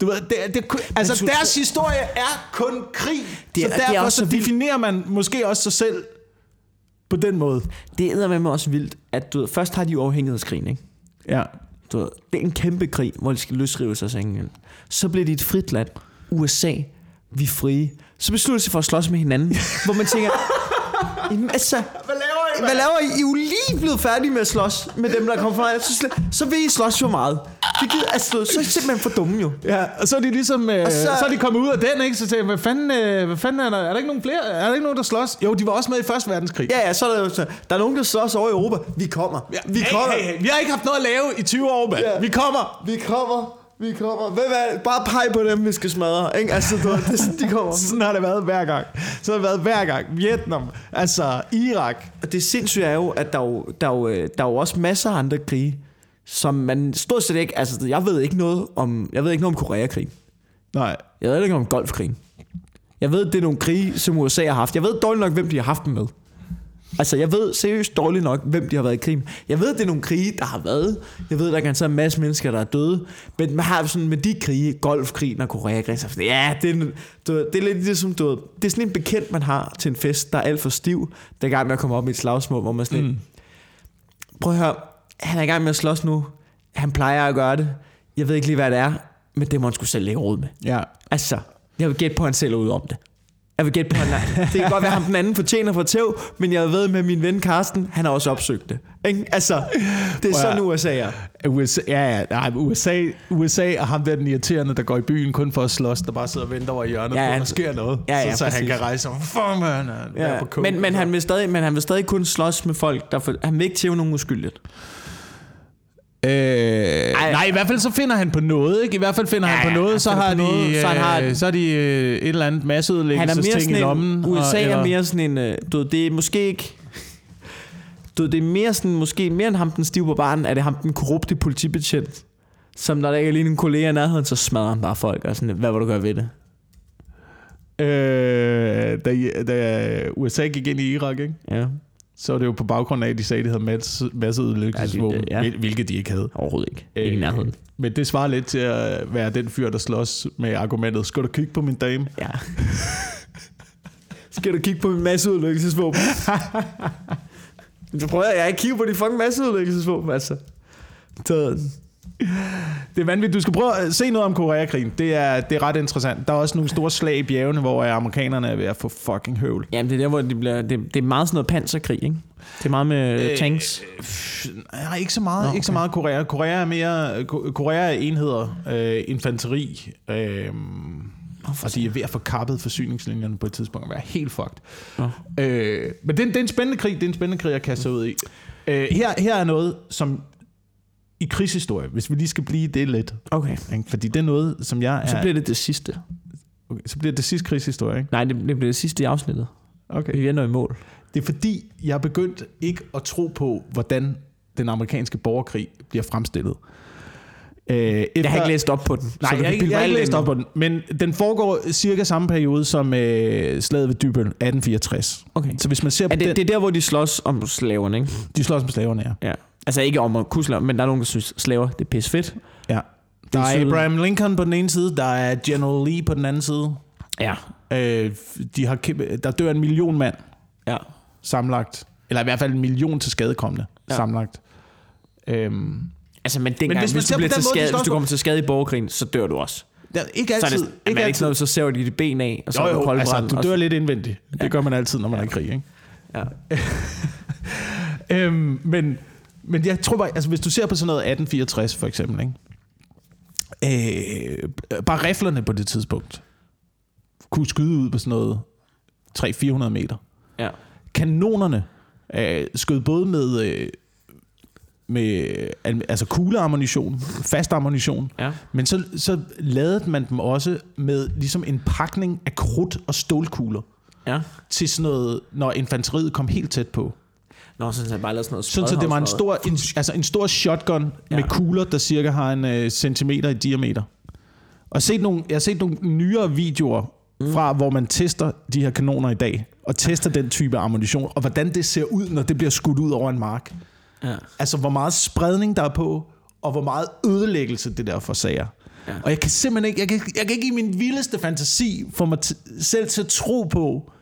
Du ved, det, det, altså deres historie er kun krig.
Det er-
så
det er
derfor
også
så definerer man måske også sig selv på den måde.
Det er med også vildt, at du ved, først har de uafhængighedskrigen, ikke?
Ja.
Du ved, det er en kæmpe krig, hvor de skal løsrive sig af England. Så bliver de et frit land. USA, vi er frie. Så beslutter de sig for at slås med hinanden, hvor man tænker, "Jamen, altså,
Hvad laver
hvad laver I? I er jo lige blevet færdige med at slås med dem, der kommer fra. Så, sl- så vil I slås for meget. Det gider, altså, så er I simpelthen for dumme jo.
Ja, og så er de ligesom, øh,
Og
så...
så-
så er de kommet ud af den, ikke? Så tænker jeg, hvad fanden, øh, hvad fanden er der? Er der ikke nogen flere? Er der ikke nogen, der slås? Jo, de var også med i Første Verdenskrig.
Ja, ja, så er der så, der er nogen, der slås over i Europa. Vi kommer. Vi
hey,
kommer.
hey, hey. Vi har ikke haft noget at lave i 20 år, mand.
Ja.
Vi kommer.
Vi kommer. Vi kommer. Hvem er det? Bare pege på dem, vi skal smadre. Ikke? Altså, du, det, sådan, de kommer.
Sådan har det været hver gang. Så har det været hver gang. Vietnam, altså Irak.
Og det sindssyge er jo, at der er jo, der er jo, øh, der er jo også masser af andre krige, som man stort set ikke... Altså, jeg ved ikke noget om, jeg ved ikke noget om Koreakrigen.
Nej.
Jeg ved ikke noget om Golfkrigen. Jeg ved, det er nogle krige, som USA har haft. Jeg ved dårligt nok, hvem de har haft dem med. Altså, jeg ved seriøst dårligt nok, hvem de har været i krig. Jeg ved, det er nogle krige, der har været. Jeg ved, der kan så en masse mennesker, der er døde. Men man har sådan med de krige, Golfkrigen og Koreakrigen, så ja, det er, en- du ved, det er lidt ligesom, du ved, det er sådan en bekendt, man har til en fest, der er alt for stiv, der er i gang med at komme op i et slagsmål, hvor man sådan mm. prøv at høre, han er i gang med at slås nu. Han plejer at gøre det. Jeg ved ikke lige, hvad det er, men det må han skulle selv lægge råd med.
Ja.
Altså, jeg vil gætte på, at han selv er ude om det. Jeg vil gætte på, at er, Det kan godt være, at ham den anden fortjener for tæv, men jeg ved med min ven Karsten, han har også opsøgt det. Ikke? Altså, det er sådan USA er.
USA, ja, ja, nej, USA, USA er ham der den irriterende, der går i byen kun for at slås, der bare sidder og venter over i hjørnet,
Ja,
på,
han-
der sker noget.
Ja, ja,
så, så han kan rejse sig. Fuck, man,
Ja,
på coke,
men, men, han vil stadig, men han vil stadig kun slås med folk, der for, han vil ikke tæve nogen uskyldigt.
Øh, nej, i hvert fald så finder han på noget, ikke? I hvert fald finder ja, han på noget,
han
så
finder
har,
på noget,
de,
så han har-
øh, så har de øh, et eller andet
Han
masseudlæggelsesting i lommen.
en, USA
og,
er mere sådan en, øh, du ved, det er måske ikke, du ved, det er mere sådan, måske mere end ham den stive på baren, er det ham den korrupte politibetjent, som når der ikke er lige en kollega i nærheden, så smadrer han bare folk, og sådan, hvad vil du gøre ved det?
Øh, da, da USA gik ind i Irak, ikke?
Ja,
så var det jo på baggrund af, at de sagde, at de havde masse, masseudlæggelsesvåben,
Ja,
ja,
ja.
hvilket de ikke havde.
overhovedet ikke. Ikke i nærheden.
Men det svarer lidt til at være den fyr, der slås med argumentet, skal du kigge på min dame?
Ja. Skal du kigge på min masseudlæggelsesvåben? Du prøver, jeg ikke kigge på de fucking masseudlæggelsesvåben, altså. Så,
Det er vanvittigt. Du skal prøve at se noget om Koreakrigen. Det er, det er ret interessant. Der er også nogle store slag i bjergene, hvor amerikanerne er ved at få fucking høvl.
jamen, det er der, hvor det bliver... Det, det er meget sådan noget panserkrig, ikke? Det er meget med øh, tanks.
Nej, ikke så meget.
Nå,
Nå, ikke så
okay.
meget Korea. Korea er mere Ko- Korea er enheder, øh, infanteri, øh, og de er ved at få kappet forsyningslinjerne på et tidspunkt og være helt fucked.
Nå.
Øh, men det det er en spændende krig. Det er en spændende krig at kaste sig ud i. Øh, her, her er noget, som i krigshistorie, hvis vi lige skal blive det lidt,
Okay.
ikke? fordi det er noget, som jeg er...
Så bliver det det sidste.
okay, så bliver det sidste krigshistorie, ikke?
Nej, det, det bliver det sidste i afsnittet.
Okay.
Vi ender i mål.
Det er fordi, jeg er begyndt ikke at tro på, hvordan den amerikanske borgerkrig bliver fremstillet. Øh, efter,
Jeg har ikke læst op på den.
Nej, jeg, jeg, jeg har ikke læst op på den. Men den foregår cirka samme periode som øh, slaget ved Dybbøl, 1864.
Okay.
Så hvis man ser på
Er det,
den,
det er der, hvor de slås om slaverne, ikke?
de slås med slaverne, ja.
Ja. Altså ikke om at slave, men der er nogen, der synes, slaver, det er pisse fedt.
ja. Der er. Abraham Lincoln på den ene side, der er General Lee på den anden side.
Ja.
Øh, de har der dør en million mand
Ja.
sammenlagt. Eller i hvert fald en million til skadekommende
Ja.
ja. sammenlagt. Øhm,
Altså, men dengang,
hvis
hvis, hvis, du bliver til skade, hvis du kommer til skade i borgerkrigen, så dør du også.
Ja, ikke
Så er
altid.
det, ikke det ikke noget, så ser de dit ben af, og så
jo,
er du
jo, altså, du dør lidt indvendigt. Det gør man altid, når man er i krig, ikke?
Ja.
Øhm, men, men jeg tror bare, altså hvis du ser på sådan noget 1864 for eksempel, ikke? Øh, bare riflerne på det tidspunkt kunne skyde ud på sådan noget 300-400 meter.
ja.
Kanonerne øh, skød både med, øh, med al- altså kugleammunition, fast ammunition,
Ja.
men så, så lavede man dem også med ligesom en pakning af krudt og stålkugler
Ja.
til sådan noget, når infanteriet kom helt tæt på.
Nå, så han bare sådan noget
Sådan så det var en stor, en, altså en stor shotgun ja. med kugler, der cirka har en øh, centimeter i diameter. Og jeg har set nogle, jeg har set nogle nyere videoer fra, hvor man tester de her kanoner i dag, og tester den type ammunition, og hvordan det ser ud, når det bliver skudt ud over en mark.
Ja.
Altså, hvor meget spredning der er på, og hvor meget ødelæggelse det der forsager. Ja. Og jeg kan simpelthen ikke, jeg kan, jeg kan ikke i min vildeste fantasi få mig selv til at tro på,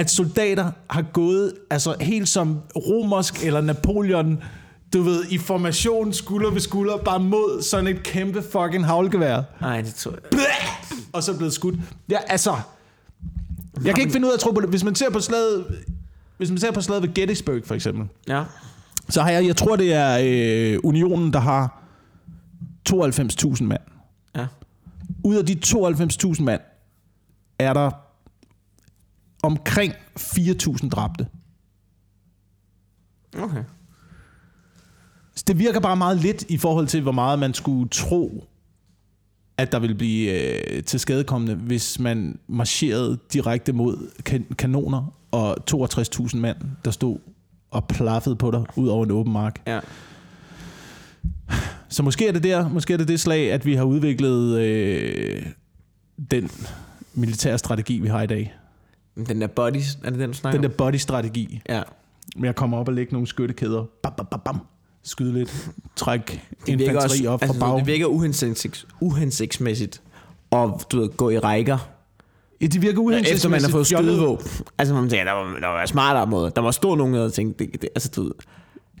at soldater har gået, altså helt som romersk eller Napoleon, du ved, i formation skulder ved skulder, bare mod sådan et kæmpe fucking havlgevær,
Nej, det tror jeg.
og så blevet skudt. Ja, altså, jeg kan ikke finde ud af at tro på det. Hvis man ser på slaget, hvis man ser på slaget ved Gettysburg for eksempel,
Ja.
så har jeg, jeg tror det er øh, Unionen, der har 92.000 mand.
Ja.
Ud af de 92.000 mand, er der omkring 4.000 dræbte.
Okay.
Så det virker bare meget lidt i forhold til, hvor meget man skulle tro, at der ville blive øh, til skadekommende, hvis man marcherede direkte mod kan- kanoner og 62.000 mand, der stod og plaffede på dig ud over en åben mark.
Ja.
Så måske er det der, måske er det det slag, at vi har udviklet øh, den militære strategi, vi har i dag.
Den der bodies, er det den, du snakker
Den der body-strategi?
Ja.
med at komme op og lægge nogle skyttekæder. Bam, bam, bam, bam. Skyde lidt. Træk infanteri
også,
op fra
altså,
bag.
det virker uhensigts, uhensigtsmæssigt at du ved, gå i rækker,
Ja, det virker
efter
uhensigtsmæssigt.
man har fået skydevåben. Altså, man tænker, der var, der var smartere måde. Der var stor nogen, der tænkte, det, det, altså, du ved,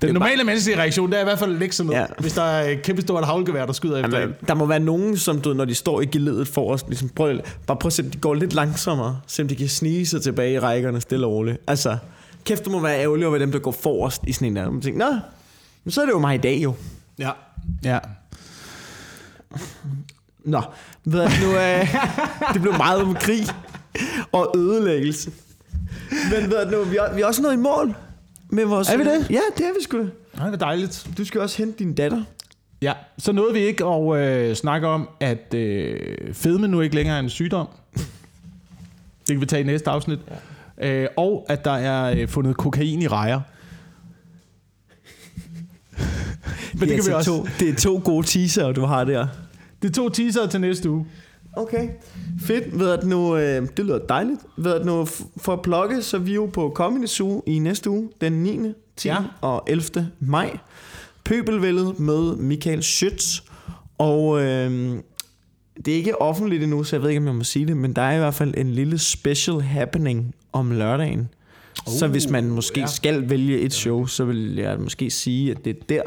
Den normale menneskelige reaktion, det er i hvert fald at lægge sig ned, ja. Hvis der er et kæmpe stort havlgevær, der skyder efter en.
Jamen, der må være nogen, som du, når de står i geledet forrest, ligesom prøv, bare prøv at se, om de går lidt langsommere, se om de kan snige sig tilbage i rækkerne stille og roligt. Altså, kæft, du må være ærgerlig over dem, der går forrest i sådan en der. Man tænker, nå, men så er det jo mig i dag jo.
Ja. ja.
Nå, ved jeg nu, øh, det blev meget om krig og ødelæggelse. Men ved jeg nu, vi er, vi er også nået i mål med vores...
Er vi det?
Ja, det er vi sgu da.
Nej, det er dejligt.
Du skal også hente din datter.
Ja, så nåede vi ikke at øh, snakke om, at øh, fedme nu ikke længere er en sygdom. Det kan vi tage i næste afsnit. Ja. Øh, og at der er øh, fundet kokain i rejer. Men det, det kan vi også.
To, det er to gode teaser, du har der.
Det er to teaser til næste uge.
Okay, fedt. Ved at nu, øh, det lyder dejligt. Ved at nu for at plukke, så er vi jo på Comedy Zoo i næste uge, den 9., 10.
Ja.
Og 11. maj. Pøbelvældet med Michael Schütz. Og øh, det er ikke offentligt endnu, så jeg ved ikke, om jeg må sige det, men der er i hvert fald en lille special happening om lørdagen. Uh, så hvis man måske
ja.
skal vælge et show, så vil jeg måske sige, at det er der,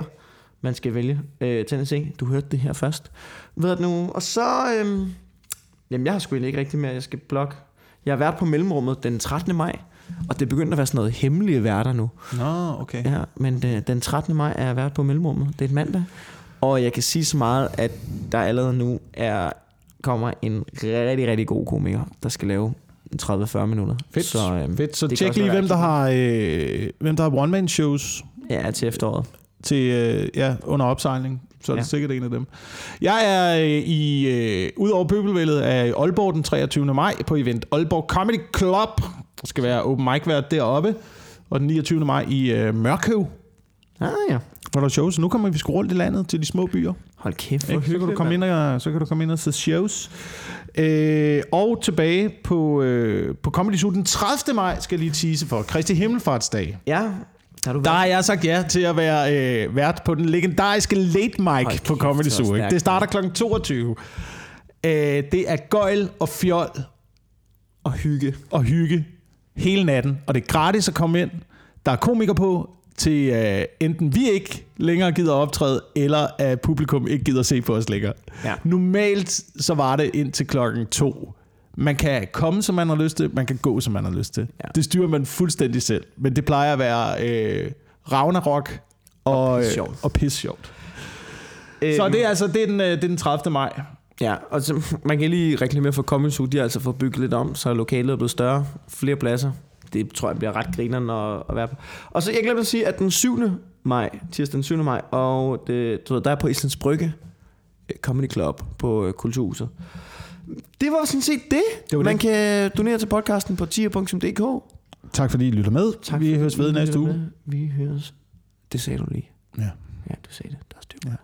man skal vælge. Øh, se, du hørte det her først. Ved du nu? Og så... Øh, Jamen, jeg har sgu ikke rigtig mere, jeg skal blogge. Jeg har været på mellemrummet den 13. maj, og det begynder at være sådan noget hemmelige værter nu.
Nå, okay.
Ja, men øh, den 13. maj er jeg været på mellemrummet. Det er et mandag. Og jeg kan sige så meget, at der allerede nu er kommer en rigtig, rigtig god komiker, der skal lave 30-40 minutter.
Fedt.
Så, øhm,
Fedt. Så tjek lige, hvem der har, øh, hvem der har one-man-shows
Ja, til efteråret.
til, øh, ja, under opsejling. Så er det
Ja.
sikkert en af dem. Jeg er øh, i, øh, ud over pøbelvældet er i Aalborg den 23. maj på event Aalborg Comedy Club. Der skal være open mic vært deroppe. Og den 29. maj i øh, Mørkøv,
Ah ja.
hvor der er shows. Nu kommer vi sgu rundt i landet til de små byer.
Hold kæft.
Ikke? Så, kan du komme ind og, så kan du komme ind og se shows. Øh, og tilbage på, øh, på Comedy Zoo den 30. maj, skal jeg lige tease for. Kristi Himmelfartsdag.
Ja, har du
Der har jeg sagt ja til at være øh, vært på den legendariske Late Mic
Hold
på Comedy Zoo. Ikke? Det starter kl. 22. Øh, det er gøjl og fjol
Og hygge.
og hygge hele natten. Og det er gratis at komme ind. Der er komikere på. til uh, enten vi ikke længere gider optræde, eller at publikum ikke gider se på os længere.
Ja.
Normalt så var det indtil klokken to. Man kan komme, som man har lyst til, man kan gå, som man har lyst til.
Ja.
Det styrer man fuldstændig selv. Men det plejer at være øh, Ragnarok og,
Og
og,
pisse sjovt.
øh, og pisse sjovt. Så det er altså det er den, øh, det er den 30. maj.
Ja, og så, man kan lige reklamere for Comedy Zoo. De har altså fået bygget lidt om, så lokalet er blevet større. Flere pladser. Det tror jeg bliver ret grineren at, at være på. Og så jeg glemte at sige, at den 7. maj, tirsdag den 7. maj, og det, du ved, der er på Islands Brygge øh, Comedy Club på øh, Kulturhuset. Det var sådan set det.
Det var
Man
det.
kan donere til podcasten på tier.dk.
Tak fordi I lytter med.
Tak
Vi høres ved næste uge.
med. Vi høres. Det sagde du lige.
Ja.
Ja, du sagde det.